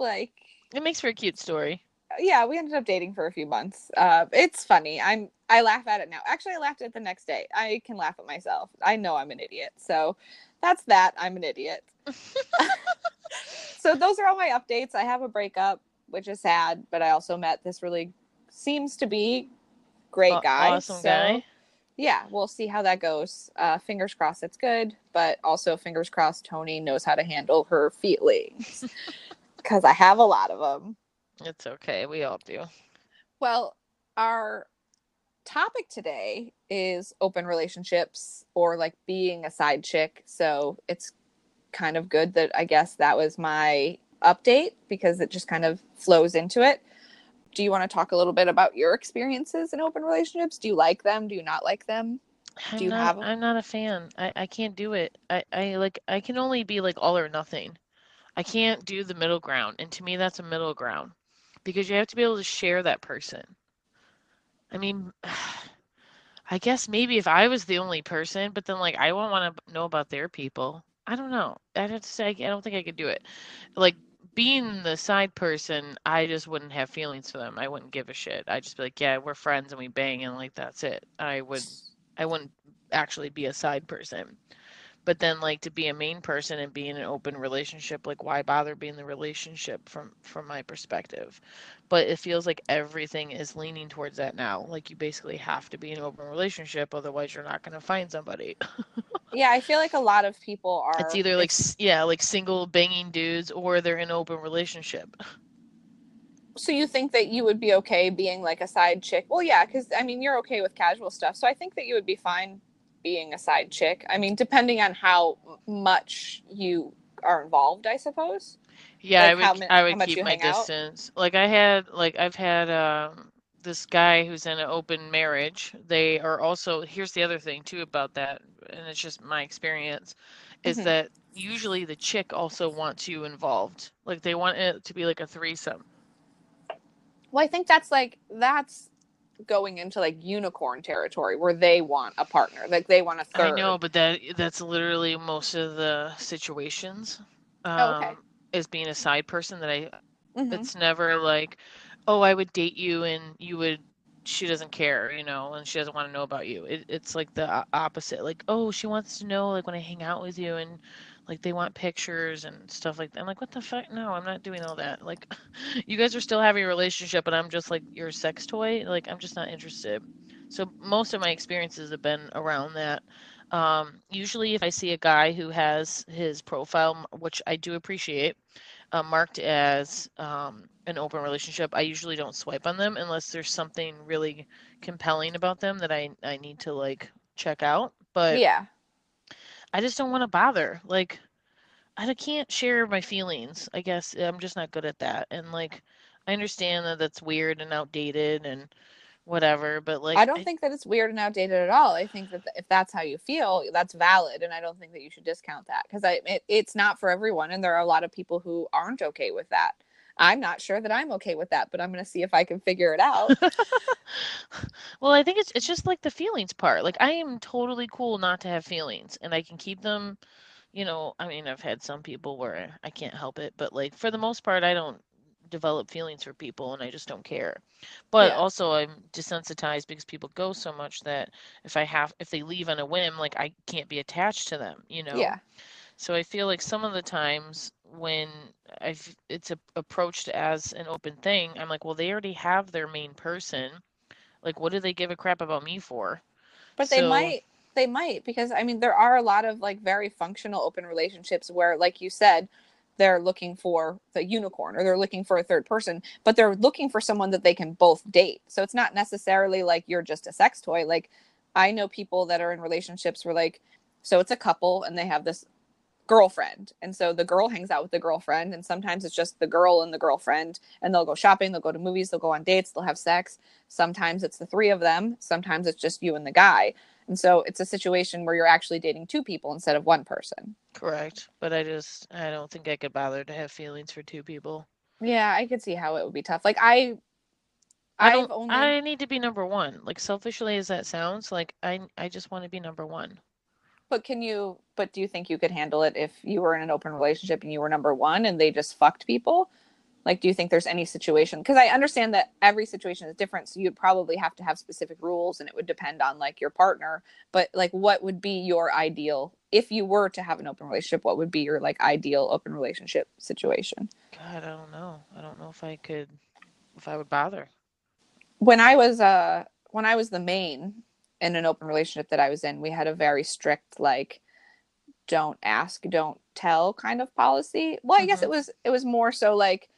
like It makes for a cute story. Yeah, we ended up dating for a few months. Uh, it's funny. I'm I laugh at it now. Actually, I laughed at it the next day. I can laugh at myself. I know I'm an idiot. So that's that. I'm an idiot. so those are all my updates. I have a breakup, which is sad, but I also met this really seems to be great guy. awesome so, guy. Yeah, we'll see how that goes. Uh, fingers crossed it's good, but also fingers crossed Tony knows how to handle her feelings because I have a lot of them. It's okay. We all do. Well, our topic today is open relationships or like being a side chick. So it's kind of good that I guess that was my update because it just kind of flows into it. Do you want to talk a little bit about your experiences in open relationships? Do you like them? Do you not like them? I'm you not, have 'em? I'm not a fan. I, I can't do it. I, I like I can only be like all or nothing. I can't do the middle ground. And to me that's a middle ground. Because you have to be able to share that person. I mean I guess maybe if I was the only person, but then like I won't want to know about their people. I don't know. I'd have to say I don't think I could do it. Like being the side person, I just wouldn't have feelings for them. I wouldn't give a shit. I'd just be like, yeah, we're friends and we bang and like that's it. I would I wouldn't actually be a side person. But then like to be a main person and be in an open relationship, like why bother being the relationship from from my perspective? But it feels like everything is leaning towards that now. Like you basically have to be in an open relationship, otherwise you're not gonna find somebody. Yeah, I feel like a lot of people are. It's either like yeah, like single banging dudes or they're in an open relationship. so you think that you would be okay being like a side chick? Well, yeah, because I mean, you're okay with casual stuff. So I think that you would be fine being a side chick. I mean, depending on how much you are involved, I suppose. Yeah, I Like, how would mu- I would keep my hang out? distance. Like I had like I've had um this guy who's in an open marriage. They are also here's the other thing too about that, and it's just my experience, is Mhm. that usually the chick also wants you involved. Like they want it to be like a threesome. Well, I think that's like that's going into like unicorn territory where they want a partner, like they want a third. I know, but that that's literally most of the situations. Um, Oh, okay. Is being a side person that I Mhm. It's never like, oh, I would date you and you would, she doesn't care, you know, and she doesn't want to know about you. It, it's like the opposite. Like, oh, she wants to know, like, when I hang out with you and like they want pictures and stuff like that. I'm like, what the fuck? No, I'm not doing all that. Like, you guys are still having a relationship and I'm just like your sex toy. Like, I'm just not interested. So most of my experiences have been around that. Um, usually, if I see a guy who has his profile, which I do appreciate, uh, marked as um, an open relationship, I usually don't swipe on them unless there's something really compelling about them that I, I need to like check out. But yeah. I just don't want to bother. Like, I can't share my feelings. I guess I'm just not good at that. And like, I understand that that's weird and outdated and whatever, but like, I don't think that it's weird and outdated at all. I think that if that's how you feel, that's valid, and I don't think that you should discount that because I it, it's not for everyone, and there are a lot of people who aren't okay with that. I'm not sure that I'm okay with that, but I'm going to see if I can figure it out. Well, I think it's it's just like the feelings part. Like I am totally cool not to have feelings and I can keep them, you know, I mean, I've had some people where I can't help it, but like for the most part I don't develop feelings for people and I just don't care. But Yeah. also I'm desensitized because people go so much that if I have if they leave on a whim, like I can't be attached to them, you know? Yeah, So I feel like some of the times when I've it's a, approached as an open thing, I'm like, well, they already have their main person. Like, what do they give a crap about me for? but they might they might because I mean there are a lot of like very functional open relationships where like you said they're looking for the unicorn or they're looking for a third person, but they're looking for someone that they can both date. So it's not necessarily like you're just a sex toy. Like I know people that are in relationships where like so it's a couple and they have this girlfriend. And so the girl hangs out with the girlfriend and sometimes it's just the girl and the girlfriend and they'll go shopping, they'll go to movies, they'll go on dates, they'll have sex. Sometimes it's the three of them, sometimes it's just you and the guy. And so it's a situation where you're actually dating two people instead of one person. Correct. But I just I don't think I could bother to have feelings for two people. Yeah, I could see how it would be tough. Like I I don't only I need to be number one. Like selfishly as that sounds, like I I just want to be number one. But can you but do you think you could handle it if you were in an open relationship and you were number 1 and they just fucked people? Like do you think there's any situation cuz I understand that every situation is different so you'd probably have to have specific rules and it would depend on like your partner, but like what would be your ideal if you were to have an open relationship, what would be your like ideal open relationship situation? God, I don't know. I don't know if I could if I would bother. when I was uh when I was the main in an open relationship that I was in, we had a very strict like don't ask, don't tell kind of policy. Well, I guess Mhm. it was it was more so like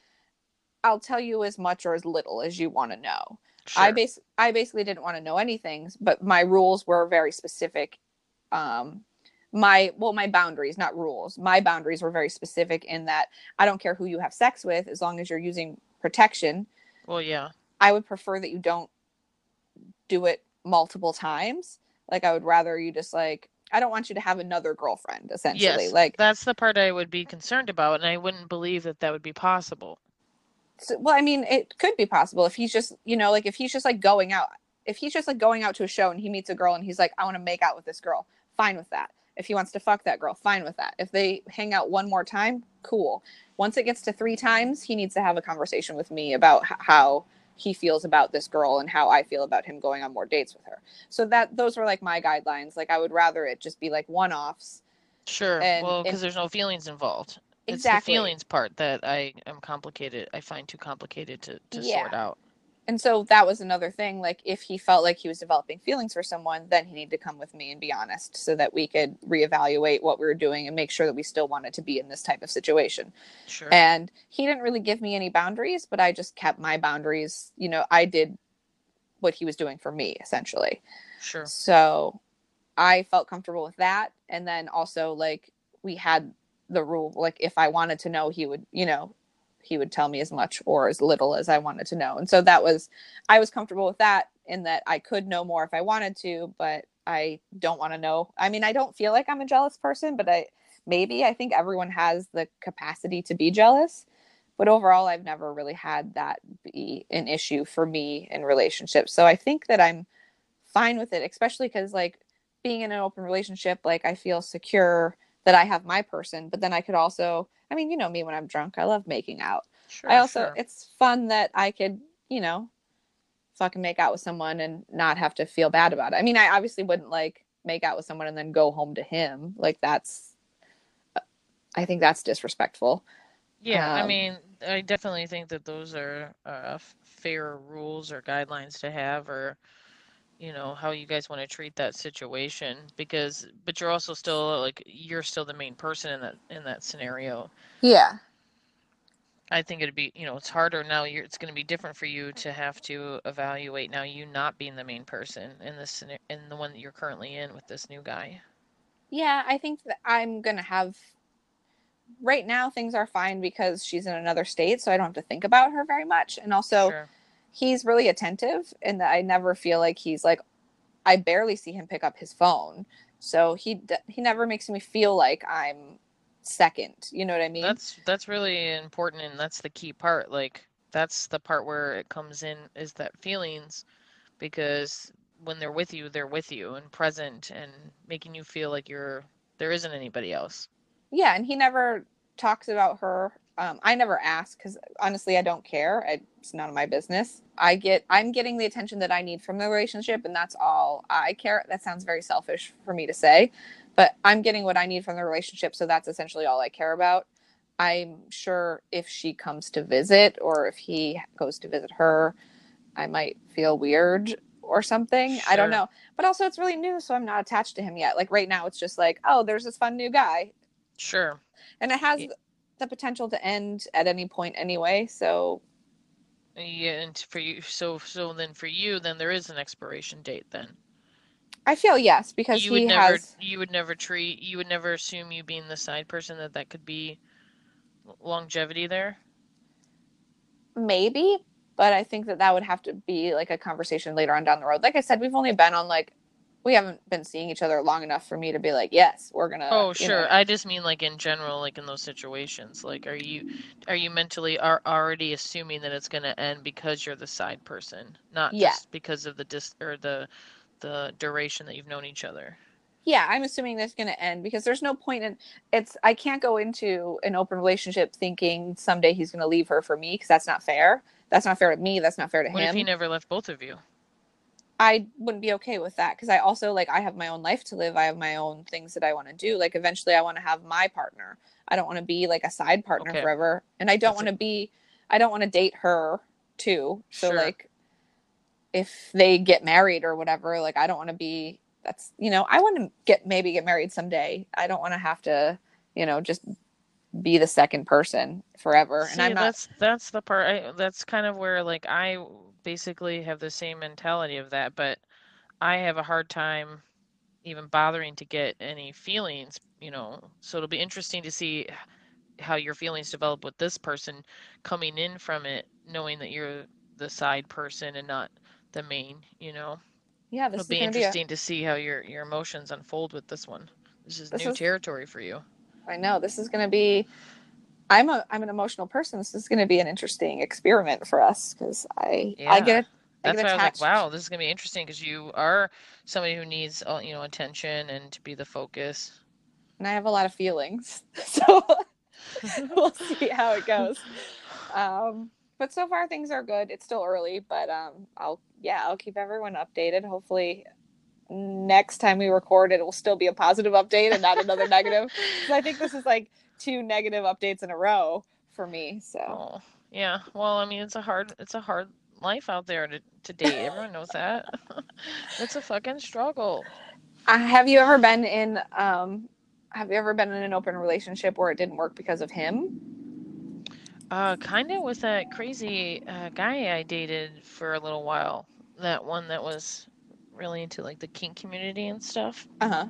I'll tell you as much or as little as you want to know. I Sure. bas- I basically didn't want to know anything, but my rules were very specific. Um my well my boundaries, not rules. My boundaries were very specific in that I don't care who you have sex with as long as you're using protection. Well, yeah. I would prefer that you don't do it multiple times. Like I would rather you just like I don't want you to have another girlfriend essentially. Yes. Like that's the part I would be concerned about, and I wouldn't believe that that would be possible. so, well I mean it could be possible if he's just, you know, like if he's just like going out if he's just like going out to a show and he meets a girl and he's like I want to make out with this girl, fine with that. If he wants to fuck that girl, fine with that. If they hang out one more time, cool. Once it gets to 3 times, he needs to have a conversation with me about how he feels about this girl and how I feel about him going on more dates with her. So that those were like my guidelines. Like I would rather it just be like one-offs. Sure. And well, because there's no feelings involved. Exactly. It's the feelings part that I am complicated. I find too complicated to, to sort out. And so that was another thing. Like if he felt like he was developing feelings for someone, then he needed to come with me and be honest so that we could reevaluate what we were doing and make sure that we still wanted to be in this type of situation. Sure. And he didn't really give me any boundaries, but I just kept my boundaries. You know, I did what he was doing for me essentially. sure. So I felt comfortable with that. And then also, like, we had the rule like, if I wanted to know, he would, you know, he would tell me as much or as little as I wanted to know. And so that was, I was comfortable with that in that I could know more if I wanted to, but I don't want to know. I mean, I don't feel like I'm a jealous person, but I maybe I think everyone has the capacity to be jealous. But overall, I've never really had that be an issue for me in relationships. So I think that I'm fine with it, especially because like being in an open relationship, like I feel secure that I have my person, but then I could also, I mean, you know me when I'm drunk, I love making out. Sure. I also, sure. it's fun that I could, you know, fucking make out with someone and not have to feel bad about it. I mean, I obviously wouldn't like make out with someone and then go home to him. Like that's, I think that's disrespectful. Yeah, I Um, mean, I definitely think that those are uh, fair rules or guidelines to have, or you know, how you guys want to treat that situation. Because, but you're also still like you're still the main person in that in that scenario. Yeah. I think it'd be, you know, it's harder now. You're, it's going to be different for you to have to evaluate now you not being the main person in this in the one that you're currently in with this new guy. Yeah, I think that I'm gonna have. Right now, things are fine because she's in another state, so I don't have to think about her very much. And also, Sure. He's really attentive, and that I never feel like he's like. I barely see him pick up his phone, so he he never makes me feel like I'm second. You know what I mean? That's that's really important and that's the key part. Like that's the part where it comes in is that feelings because when they're with you, they're with you and present and making you feel like you're there isn't anybody else. yeah, and he never talks about her. Um, I never ask because honestly, I don't care. I, it's none of my business. I get, I'm getting the attention that I need from the relationship, and that's all I care. That sounds very selfish for me to say, but I'm getting what I need from the relationship, so that's essentially all I care about. I'm sure if she comes to visit or if he goes to visit her, I might feel weird or something. I don't know. But also, it's really new, so I'm not attached to him yet. Like right now, it's just like, oh, there's this fun new guy Sure. and it has the potential to end at any point anyway so Yeah, and for you so so then for you then there is an expiration date then. i feel yes because you he would never has you would never treat you would never assume you being the side person that that could be longevity there. maybe but i think that that would have to be like a conversation later on down the road like i said we've only been on like we haven't been seeing each other long enough for me to be like, yes, we're gonna. Oh, sure. know- I just mean like in general, like in those situations. Like, are you are you mentally are already assuming that it's gonna end because you're the side person, not Yeah. just because of the dis or the the duration that you've known each other? yeah, I'm assuming that's gonna end because there's no point in it's. I can't go into an open relationship thinking someday he's gonna leave her for me because that's not fair. That's not fair to me. That's not fair to What him. What if he never left both of you? I wouldn't be okay with that because I also like I have my own life to live. I have my own things that I want to do. Like eventually I want to have my partner. I don't want to be like a side partner Okay. forever. And I don't want to be I don't want to date her too. So Sure. like if they get married or whatever, like I don't want to be that's you know, I want to get maybe get married someday. I don't want to have to, you know, just be the second person forever. See, and I'm not that's that's the part. I, that's kind of where like I basically have the same mentality of that, but I have a hard time even bothering to get any feelings. You know, so it'll be interesting to see how your feelings develop with this person coming in from it, knowing that you're the side person and not the main. You know, yeah, this it'll be gonna be a interesting to see how your your emotions unfold with this one. This is This new is- territory for you. I know this is going to be. I'm a I'm an emotional person. This is going to be an interesting experiment for us because I I get I That's get why I was like, wow, this is gonna be interesting because you are somebody who needs, uh, you know, attention and to be the focus. and I have a lot of feelings, so we'll see how it goes. Um, but so far things are good. It's still early, but um, I'll yeah I'll keep everyone updated. Hopefully next time we record it will still be a positive update and not another negative. I think this is like two negative updates in a row for me. So Oh, yeah. Well, I mean, it's a hard, it's a hard life out there to, to date. Everyone knows that. It's a fucking struggle. Uh, have you ever been in um have you ever been in an open relationship where it didn't work because of him? Uh, kind of with that crazy uh, guy I dated for a little while. That one that was really into like the kink community and stuff. Uh-huh.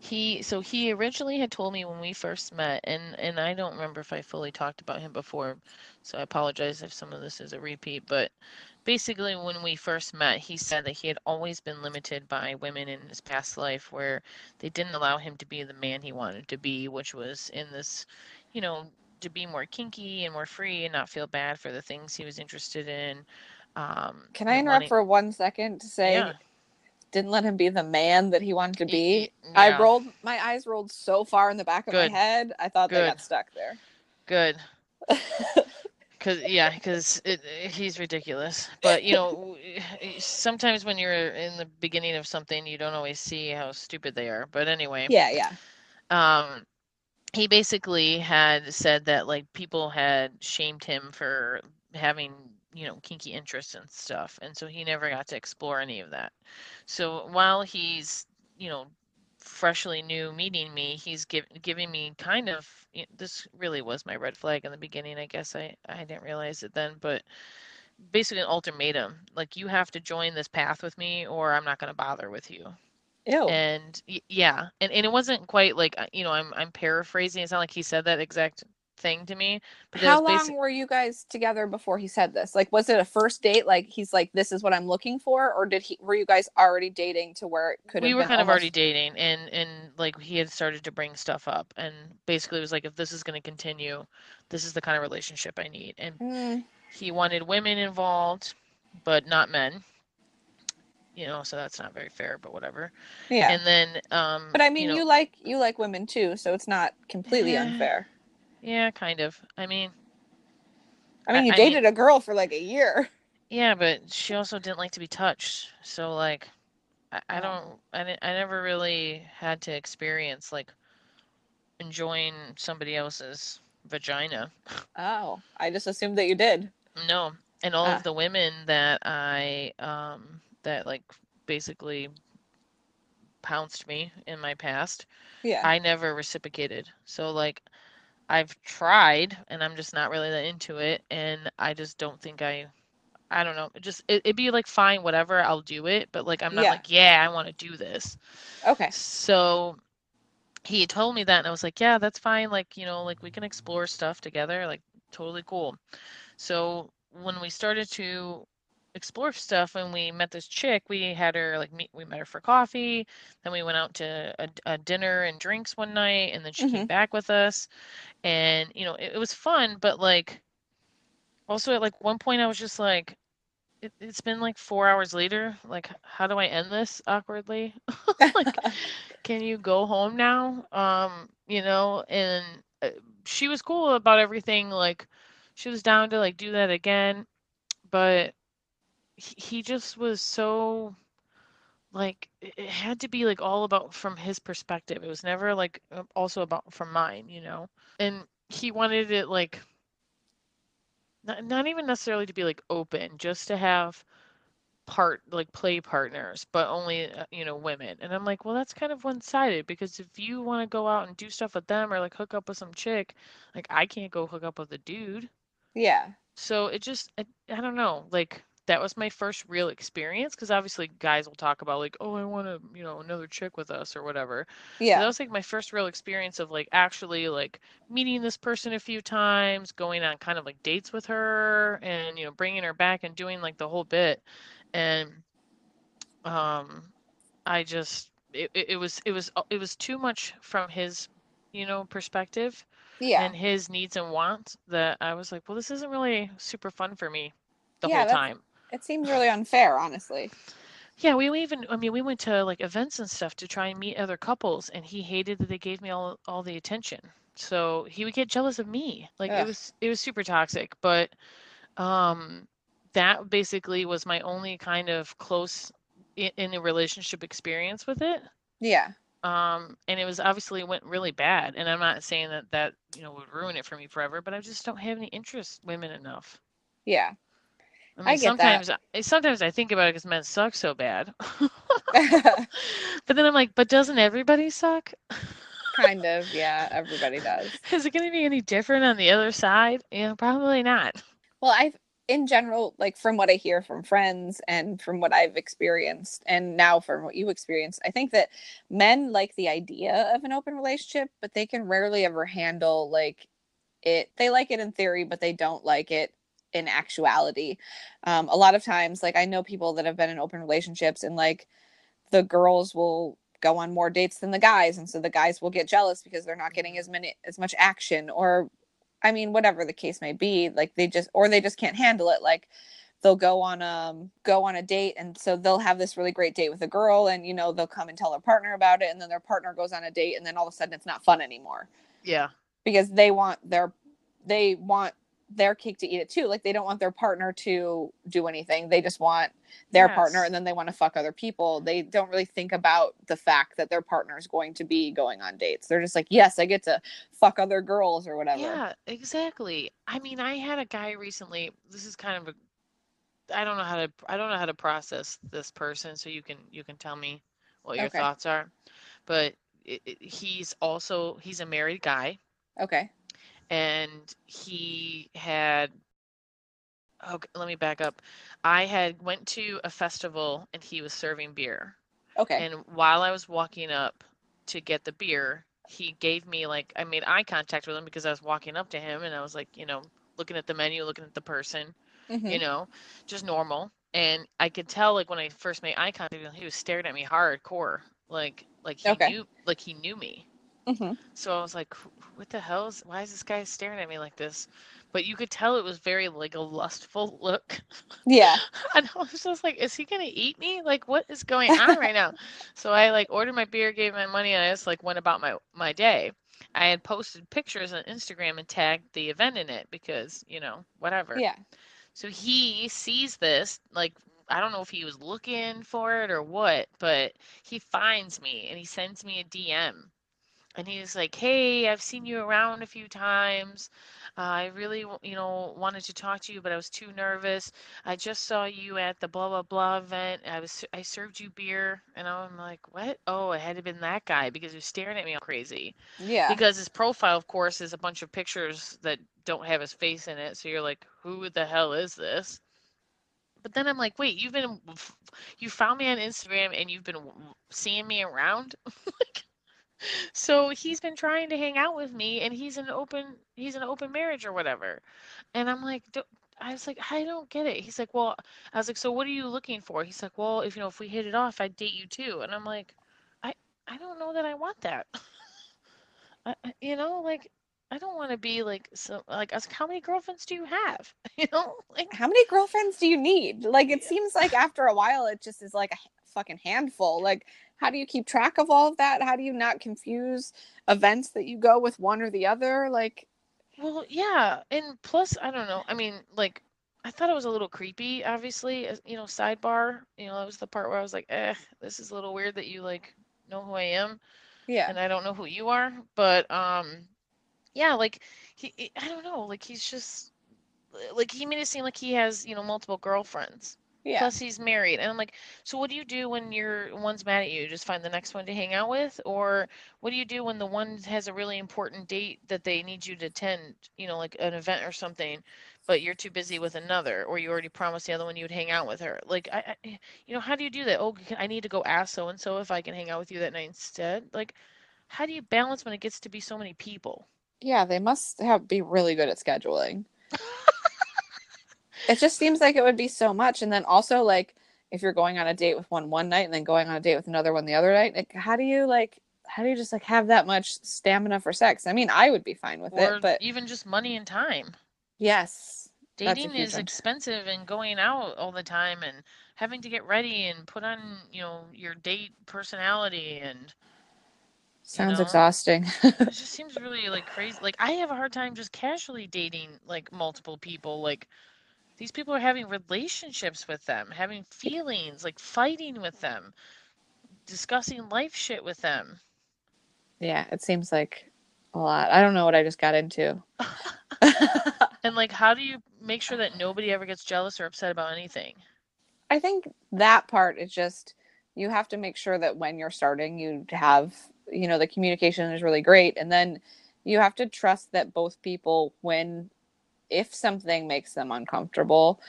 He so he originally had told me when we first met, and and I don't remember if I fully talked about him before, so I apologize if some of this is a repeat. But basically, when we first met, he said that he had always been limited by women in his past life, where they didn't allow him to be the man he wanted to be, which was in this, you know, to be more kinky and more free and not feel bad for the things he was interested in. Um, Can I interrupt wanting- for one second to say Yeah. Didn't let him be the man that he wanted to be? I rolled my eyes rolled so far in the back of Good. my head, I thought they got stuck there. Good. Cause yeah, cause it, he's ridiculous. But you know, sometimes when you're in the beginning of something, you don't always see how stupid they are. But anyway, yeah, yeah. um, he basically had said that like people had shamed him for having you know kinky interests and stuff, and so he never got to explore any of that. So while he's you know freshly new meeting me, he's give, giving me kind of y- this really was my red flag in the beginning. I guess I I didn't realize it then, but basically an ultimatum like you have to join this path with me or I'm not going to bother with you. Ew. And yeah, and, and it wasn't quite like uh, you know I'm I'm paraphrasing. It's not like he said that exact thing to me, but How long basic. were you guys together before he said this? Like was it a first date like he's like this is what I'm looking for or did he were you guys already dating to where it could We were kind of already dating, and and like he had started to bring stuff up, and basically it was like if this is going to continue, this is the kind of relationship I need. And Mm, he wanted women involved, but not men. You know, so that's not very fair, but whatever. yeah. And then, um, but I mean, you, know, like you like women too, so it's not completely unfair. Yeah, kind of. I mean, I mean, I- you I mean- dated a girl for like a year. yeah, but she also didn't like to be touched. So like, I, I Oh. don't, I, I never really had to experience like enjoying somebody else's vagina. Oh, I just assumed that you did. No, and all Ah. of the women that I um that like basically pounced me in my past, Yeah. I never reciprocated. So like I've tried and I'm just not really that into it and I just don't think I I don't know. It just it, it'd be like fine, whatever, I'll do it, but like I'm not Yeah. like, yeah, I want to do this. okay. So he told me that and I was like, yeah, that's fine. Like, you know, like we can explore stuff together, like totally cool. So when we started to explore stuff and we met this chick we had her like meet we met her for coffee then we went out to a, a dinner and drinks one night and then she came hmm back with us and you know it, it was fun but like also at like one point i was just like it, it's been like four hours later like how do i end this awkwardly? Like can you go home now? Um you know and uh, she was cool about everything like she was down to like do that again but he, he just was so like it had to be like all about from his perspective. It was never like uh, also about from mine you know? And he wanted it like not, not even necessarily to be like open just to have part like play partners but only uh, you know women. And i'm like well that's kind of one-sided because if you want to go out and do stuff with them or like hook up with some chick like i can't go hook up with a dude. Yeah. so it just I, I don't know like that was my first real experience because obviously guys will talk about like oh i want to you know another chick with us or whatever but that was like my first real experience of like actually like meeting this person a few times going on kind of like dates with her and you know bringing her back and doing like the whole bit and um i just it, it it was it was uh, it was too much from his you know perspective Yeah. and his needs and wants that i was like well this isn't really super fun for me the Yeah, whole time it seems really unfair, honestly. yeah we even i mean we went to like events and stuff to try and meet other couples and he hated that they gave me all all the attention so he would get jealous of me like it was it was super toxic but um that basically was my only kind of close in, in a relationship experience with it Yeah. um and it was obviously went really bad and i'm not saying that that you know would ruin it for me forever but i just don't have any interest women enough Yeah. I I mean get that. sometimes I, sometimes i think about it because men suck so bad but then i'm like but doesn't everybody suck kind of. Yeah. Everybody does. is it going to be any different on the other side yeah probably not Well, I've in general, like from what I hear from friends and from what I've experienced, and now from what you experienced, I think that men like the idea of an open relationship, but they can rarely ever handle like it. They like it in theory, but they don't like it in actuality. Um, a lot of times, like I know people that have been in open relationships, and like the girls will go on more dates than the guys, and so the guys will get jealous because they're not getting as many as much action or I mean, whatever the case may be, like they just or they just can't handle it. Like they'll go on um go on a date and so they'll have this really great date with a girl and you know they'll come and tell their partner about it and then their partner goes on a date and then all of a sudden it's not fun anymore yeah because they want their they want their cake to eat it too. Like they don't want their partner to do anything. They just want their partner and then they want to fuck other people. They don't really think about the fact that their partner is going to be going on dates. They're just like, "Yes, I get to fuck other girls or whatever." Yeah, exactly. I mean, I had a guy recently. This is kind of a, I don't know how to, I don't know how to process this person, so you can you can tell me what your Okay. thoughts are. But it, it, he's also he's a married guy, Okay. And he had. Okay, let me back up. I had went to a festival and he was serving beer. Okay. And while I was walking up to get the beer, he gave me like I made eye contact with him because I was walking up to him and I was like, you know, looking at the menu, looking at the person, Mhm. you know, just normal. And I could tell like when I first made eye contact with him, he was staring at me hardcore. Like like he Okay. knew like he knew me. Mhm. So I was like, what the hell is why is this guy staring at me like this? But you could tell it was very like a lustful look. Yeah. And I was just like, is he gonna eat me? Like, what is going on right now? So I like ordered my beer, gave my money, and I just like went about my my day. I had posted pictures on Instagram and tagged the event in it because, you know, whatever. Yeah. So he sees this, like I don't know if he was looking for it or what, but he finds me and he sends me a DM. And he's like, "Hey, I've seen you around a few times. Uh, I really, you know, wanted to talk to you, but I was too nervous. I just saw you at the blah blah blah event. I was, I served you beer, and I'm like, what? Oh, it had to been that guy because he was staring at me all crazy. Yeah. Because his profile, of course, is a bunch of pictures that don't have his face in it. So you're like, who the hell is this? But then I'm like, wait, you've been, you found me on Instagram and you've been seeing me around? Like, so he's been trying to hang out with me and he's an open, he's an open marriage or whatever. And I'm like, I was like, I don't get it. He's like, well, I was like, so what are you looking for? He's like, well, if you know, if we hit it off, I'd date you too. And I'm like, I, I don't know that I want that. I, you know, like, I don't want to be like, so, like, I was like, how many girlfriends do you have? You know, like, how many girlfriends do you need? Like, it seems like after a while, it just is like a fucking handful. Like, how do you keep track of all of that? How do you not confuse events that you go with one or the other? Like, well, yeah, and plus, I don't know. I mean, like, I thought it was a little creepy. Obviously, you know, sidebar. You know, that was the part where I was like, eh, this is a little weird that you like know who I am. Yeah. And I don't know who you are, but um, yeah, like he, I don't know, like he's just like he made it seem like he has you know multiple girlfriends. Yeah. Plus he's married. And I'm like, so what do you do when your one's mad at you? Just find the next one to hang out with? Or what do you do when the one has a really important date that they need you to attend, you know, like an event or something, but you're too busy with another, or you already promised the other one you would hang out with her? Like, I, I you know, how do you do that? Oh, I need to go ask so and so if I can hang out with you that night instead. Like, how do you balance when it gets to be so many people? Yeah, they must have be really good at scheduling. it just seems like it would be so much and then also like if you're going on a date with one one night and then going on a date with another one the other night like how do you like how do you just like have that much stamina for sex? I mean i would be fine with or it but even just money and time. Yes dating is one. expensive and going out all the time and having to get ready and put on you know your date personality and sounds know, exhausting. It just seems really like crazy like i have a hard time just casually dating like multiple people like these people are having relationships with them, having feelings, like fighting with them, discussing life shit with them. Yeah, it seems like a lot. I don't know what I just got into. and like how do you make sure that nobody ever gets jealous or upset about anything? I think that part is just you have to make sure that when you're starting you have, you know, the communication is really great and then you have to trust that both people when if something makes them uncomfortable,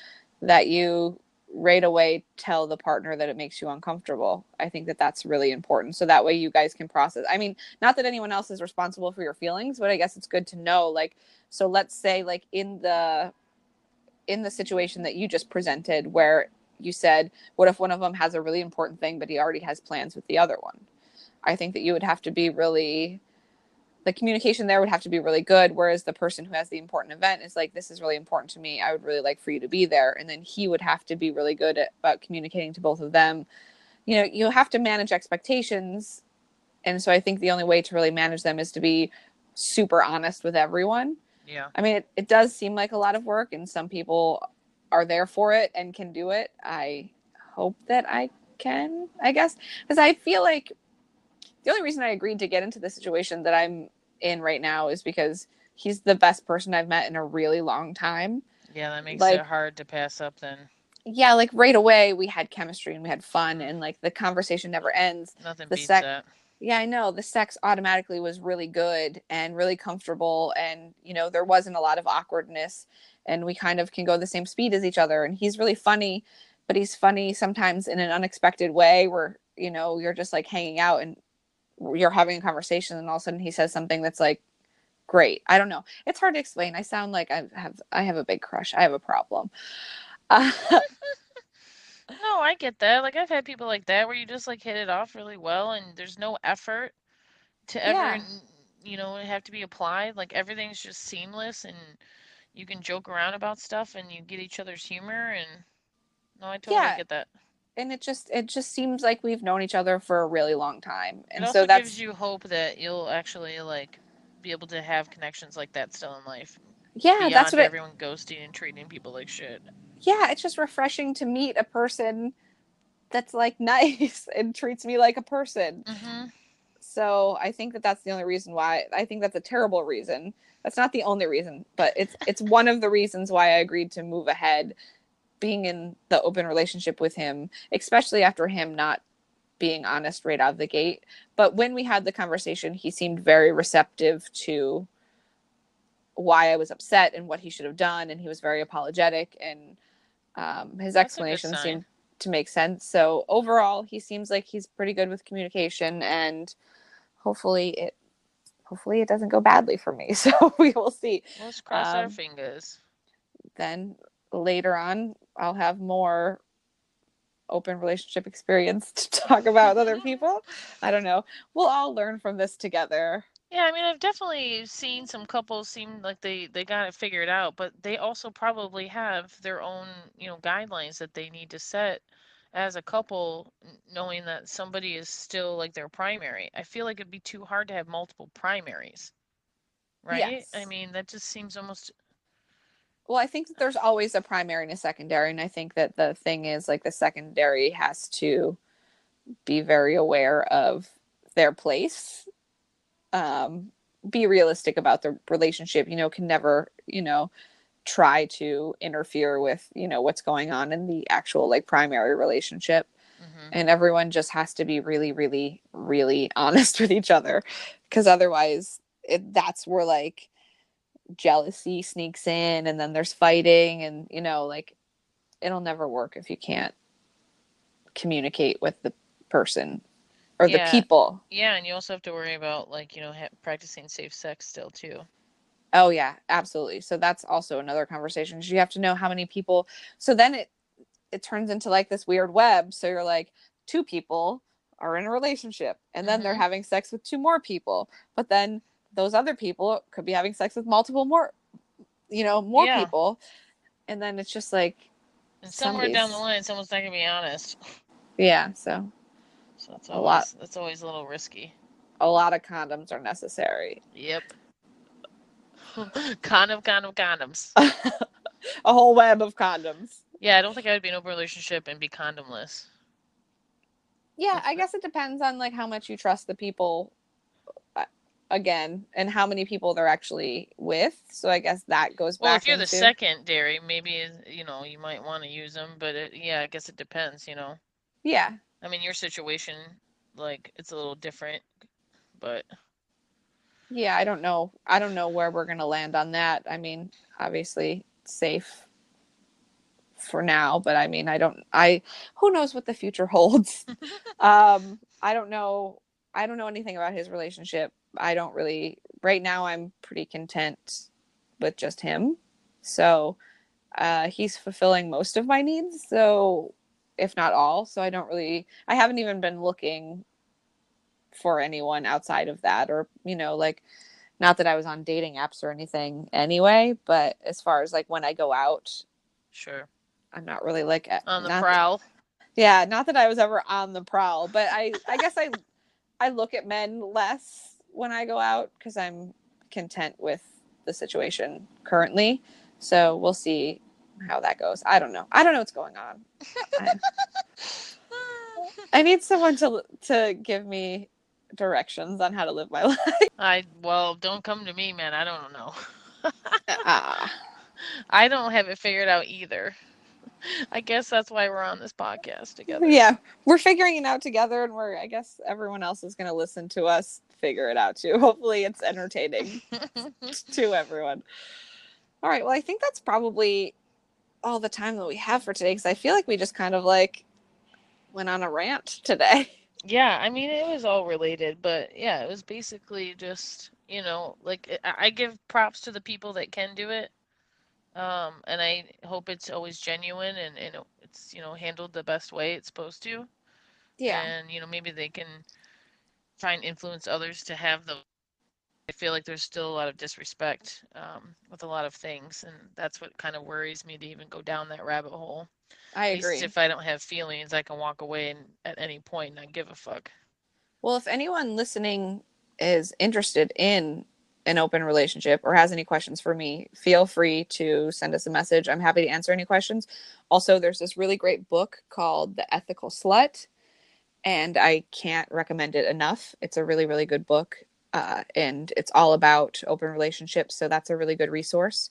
that you right away tell the partner that it makes you uncomfortable. I think that that's really important. So that way you guys can process. I mean, not that anyone else is responsible for your feelings, but I guess it's good to know like so let's say like in the in the situation that you just presented where you said what if one of them has a really important thing but he already has plans with the other one? I think that you would have to be really the communication there would have to be really good whereas the person who has the important event is like this is really important to me. I would really like for you to be there. And then he would have to be really good at, about communicating to both of them. You know you have to manage expectations. And so i think the only way to really manage them is to be super honest with everyone. Yeah. I mean it, it does seem like a lot of work and some people are there for it and can do it. I hope that i can i guess. Because i feel like the only reason I agreed to get into the situation that I'm in right now is because he's the best person I've met in a really long time. Yeah, that makes like, it hard to pass up then. Yeah, like right away we had chemistry and we had fun and like the conversation never ends. Nothing the beats sex, that. Yeah, I know. The sex automatically was really good and really comfortable and you know, there wasn't a lot of awkwardness and we kind of can go the same speed as each other and he's really funny, but he's funny sometimes in an unexpected way where, you know, you're just like hanging out and you're having a conversation and all of a sudden he says something that's like great. I don't know. It's hard to explain. I sound like i have i have a big crush. I have a problem. Uh, no i get that. Like i've had people like that where you just like hit it off really well and there's no effort to ever yeah. you know have to be applied. Like everything's just seamless and you can joke around about stuff and you get each other's humor and no i totally yeah. get that and it just it just seems like we've known each other for a really long time. And so that gives you hope that you'll actually like be able to have connections like that still in life. Yeah that's what everyone it, ghosting and treating people like shit. Yeah it's just refreshing to meet a person that's like nice and treats me like a person. Mm-hmm. so i think that that's the only reason why i think that's a terrible reason. That's not the only reason but it's it's one of the reasons why i agreed to move ahead being in the open relationship with him, especially after him not being honest right out of the gate. But when we had the conversation, he seemed very receptive to why I was upset and what he should have done, and he was very apologetic, and um, his That's explanation seemed to make sense. So overall, he seems like he's pretty good with communication, and hopefully it hopefully it doesn't go badly for me. So we will see. Let's cross um, our fingers. Then later on I'll have more open relationship experience to talk about with other mm-hmm. people. I don't know. We'll all learn from this together. Yeah, I mean, I've definitely seen some couples seem like they they got it figured out, but they also probably have their own, you know, guidelines that they need to set as a couple, knowing that somebody is still like their primary. I feel like it'd be too hard to have multiple primaries, right? I mean, that just seems almost Well, I think that there's always a primary and a secondary, and I think that the thing is like the secondary has to be very aware of their place. Um, be realistic about the relationship, you know, can never, you know, try to interfere with, you know, what's going on in the actual like primary relationship. mhm. and everyone just has to be really really really honest with each other because otherwise it, that's where like jealousy sneaks in and then there's fighting and you know like it'll never work if you can't communicate with the person or Yeah. the people Yeah, and you also have to worry about like, you know, ha practicing safe sex still too. oh yeah absolutely so that's also another conversation. you have to know how many people so then it it turns into like this weird web so you're like two people are in a relationship and then they're Mhm. having sex with two more people but then those other people could be having sex with multiple more you know more Yeah. people and then it's just like And somewhere down the line, someone's not gonna be honest. yeah so So that's A lot. that's always a little risky. a lot of condoms are necessary Yep. Condom, condom, condoms. a whole web of condoms Yeah, I don't think I would be in a relationship and be condomless. yeah i guess it depends on like how much you trust the people again and how many people they're actually with. So i guess that goes Well, back if you're the into secondary, maybe you know you might want to use them, but it, yeah, I guess it depends. You know, yeah. I mean, your situation, like, it's a little different, but yeah i don't know. I don't know where we're gonna land on that. I mean obviously safe for now but i mean i don't i who knows what the future holds? Um i don't know. I don't know anything about his relationship i don't really right now i'm pretty content with just him so uh he's fulfilling most of my needs so if not all so i don't really i haven't even been looking for anyone outside of that or you know like not that i was on dating apps or anything anyway but as far as like when i go out sure. i'm not really like On the prowl. yeah, not that I was ever on the prowl, but I I guess I I look at men less when I go out because I'm content with the situation currently. So we'll see how that goes. I don't know. I don't know what's going on. I, I need someone to to give me directions on how to live my life. I well, don't come to me, man. I don't know. Ah, I don't have it figured out either. I guess that's why we're on this podcast together. yeah, we're figuring it out together, and we're I guess everyone else is gonna listen to us figure it out too. Hopefully, it's entertaining. to everyone. All right. Well, I think that's probably all the time that we have for today because I feel like we just kind of like went on a rant today. Yeah, I mean, it was all related, but yeah, it was basically just, you know, like I I give props to the people that can do it. Um, and I hope it's always genuine and, and it's, you know, handled the best way it's supposed to. Yeah, and, you know, maybe they can try and influence others to have the. I feel like there's still a lot of disrespect um, with a lot of things, and that's what kind of worries me to even go down that rabbit hole. I agree. if I don't have feelings, I can walk away and at any point not give a fuck. Well, if anyone listening is interested in an open relationship or has any questions for me, feel free to send us a message. I'm happy to answer any questions. Also, there's this really great book called The Ethical Slut, and I can't recommend it enough. It's a really, really good book, uh, and it's all about open relationships. So that's a really good resource.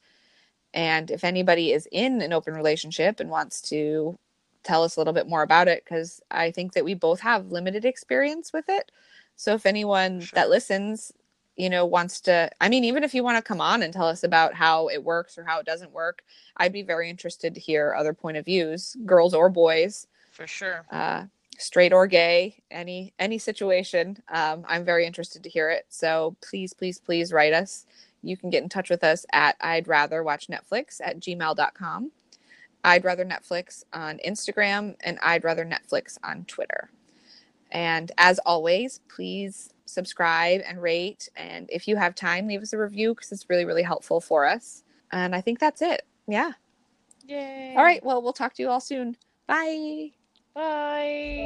And if anybody is in an open relationship and wants to tell us a little bit more about it, because I think that we both have limited experience with it. So if anyone Sure. that listens, you know, wants to, I mean, even if you want to come on and tell us about how it works or how it doesn't work, I'd be very interested to hear other point of views, girls or boys, For sure. uh, straight or gay, any any situation. Um, I'm very interested to hear it. So please, please, please write us. You can get in touch with us at I'd rather watch Netflix at gmail.com. I'd Rather Netflix on Instagram and I'd Rather Netflix on Twitter. And as always, please subscribe and rate. And if you have time, leave us a review because it's really, really helpful for us. And I think that's it. Yeah. Yay. All right. Well, we'll talk to you all soon. Bye. Bye.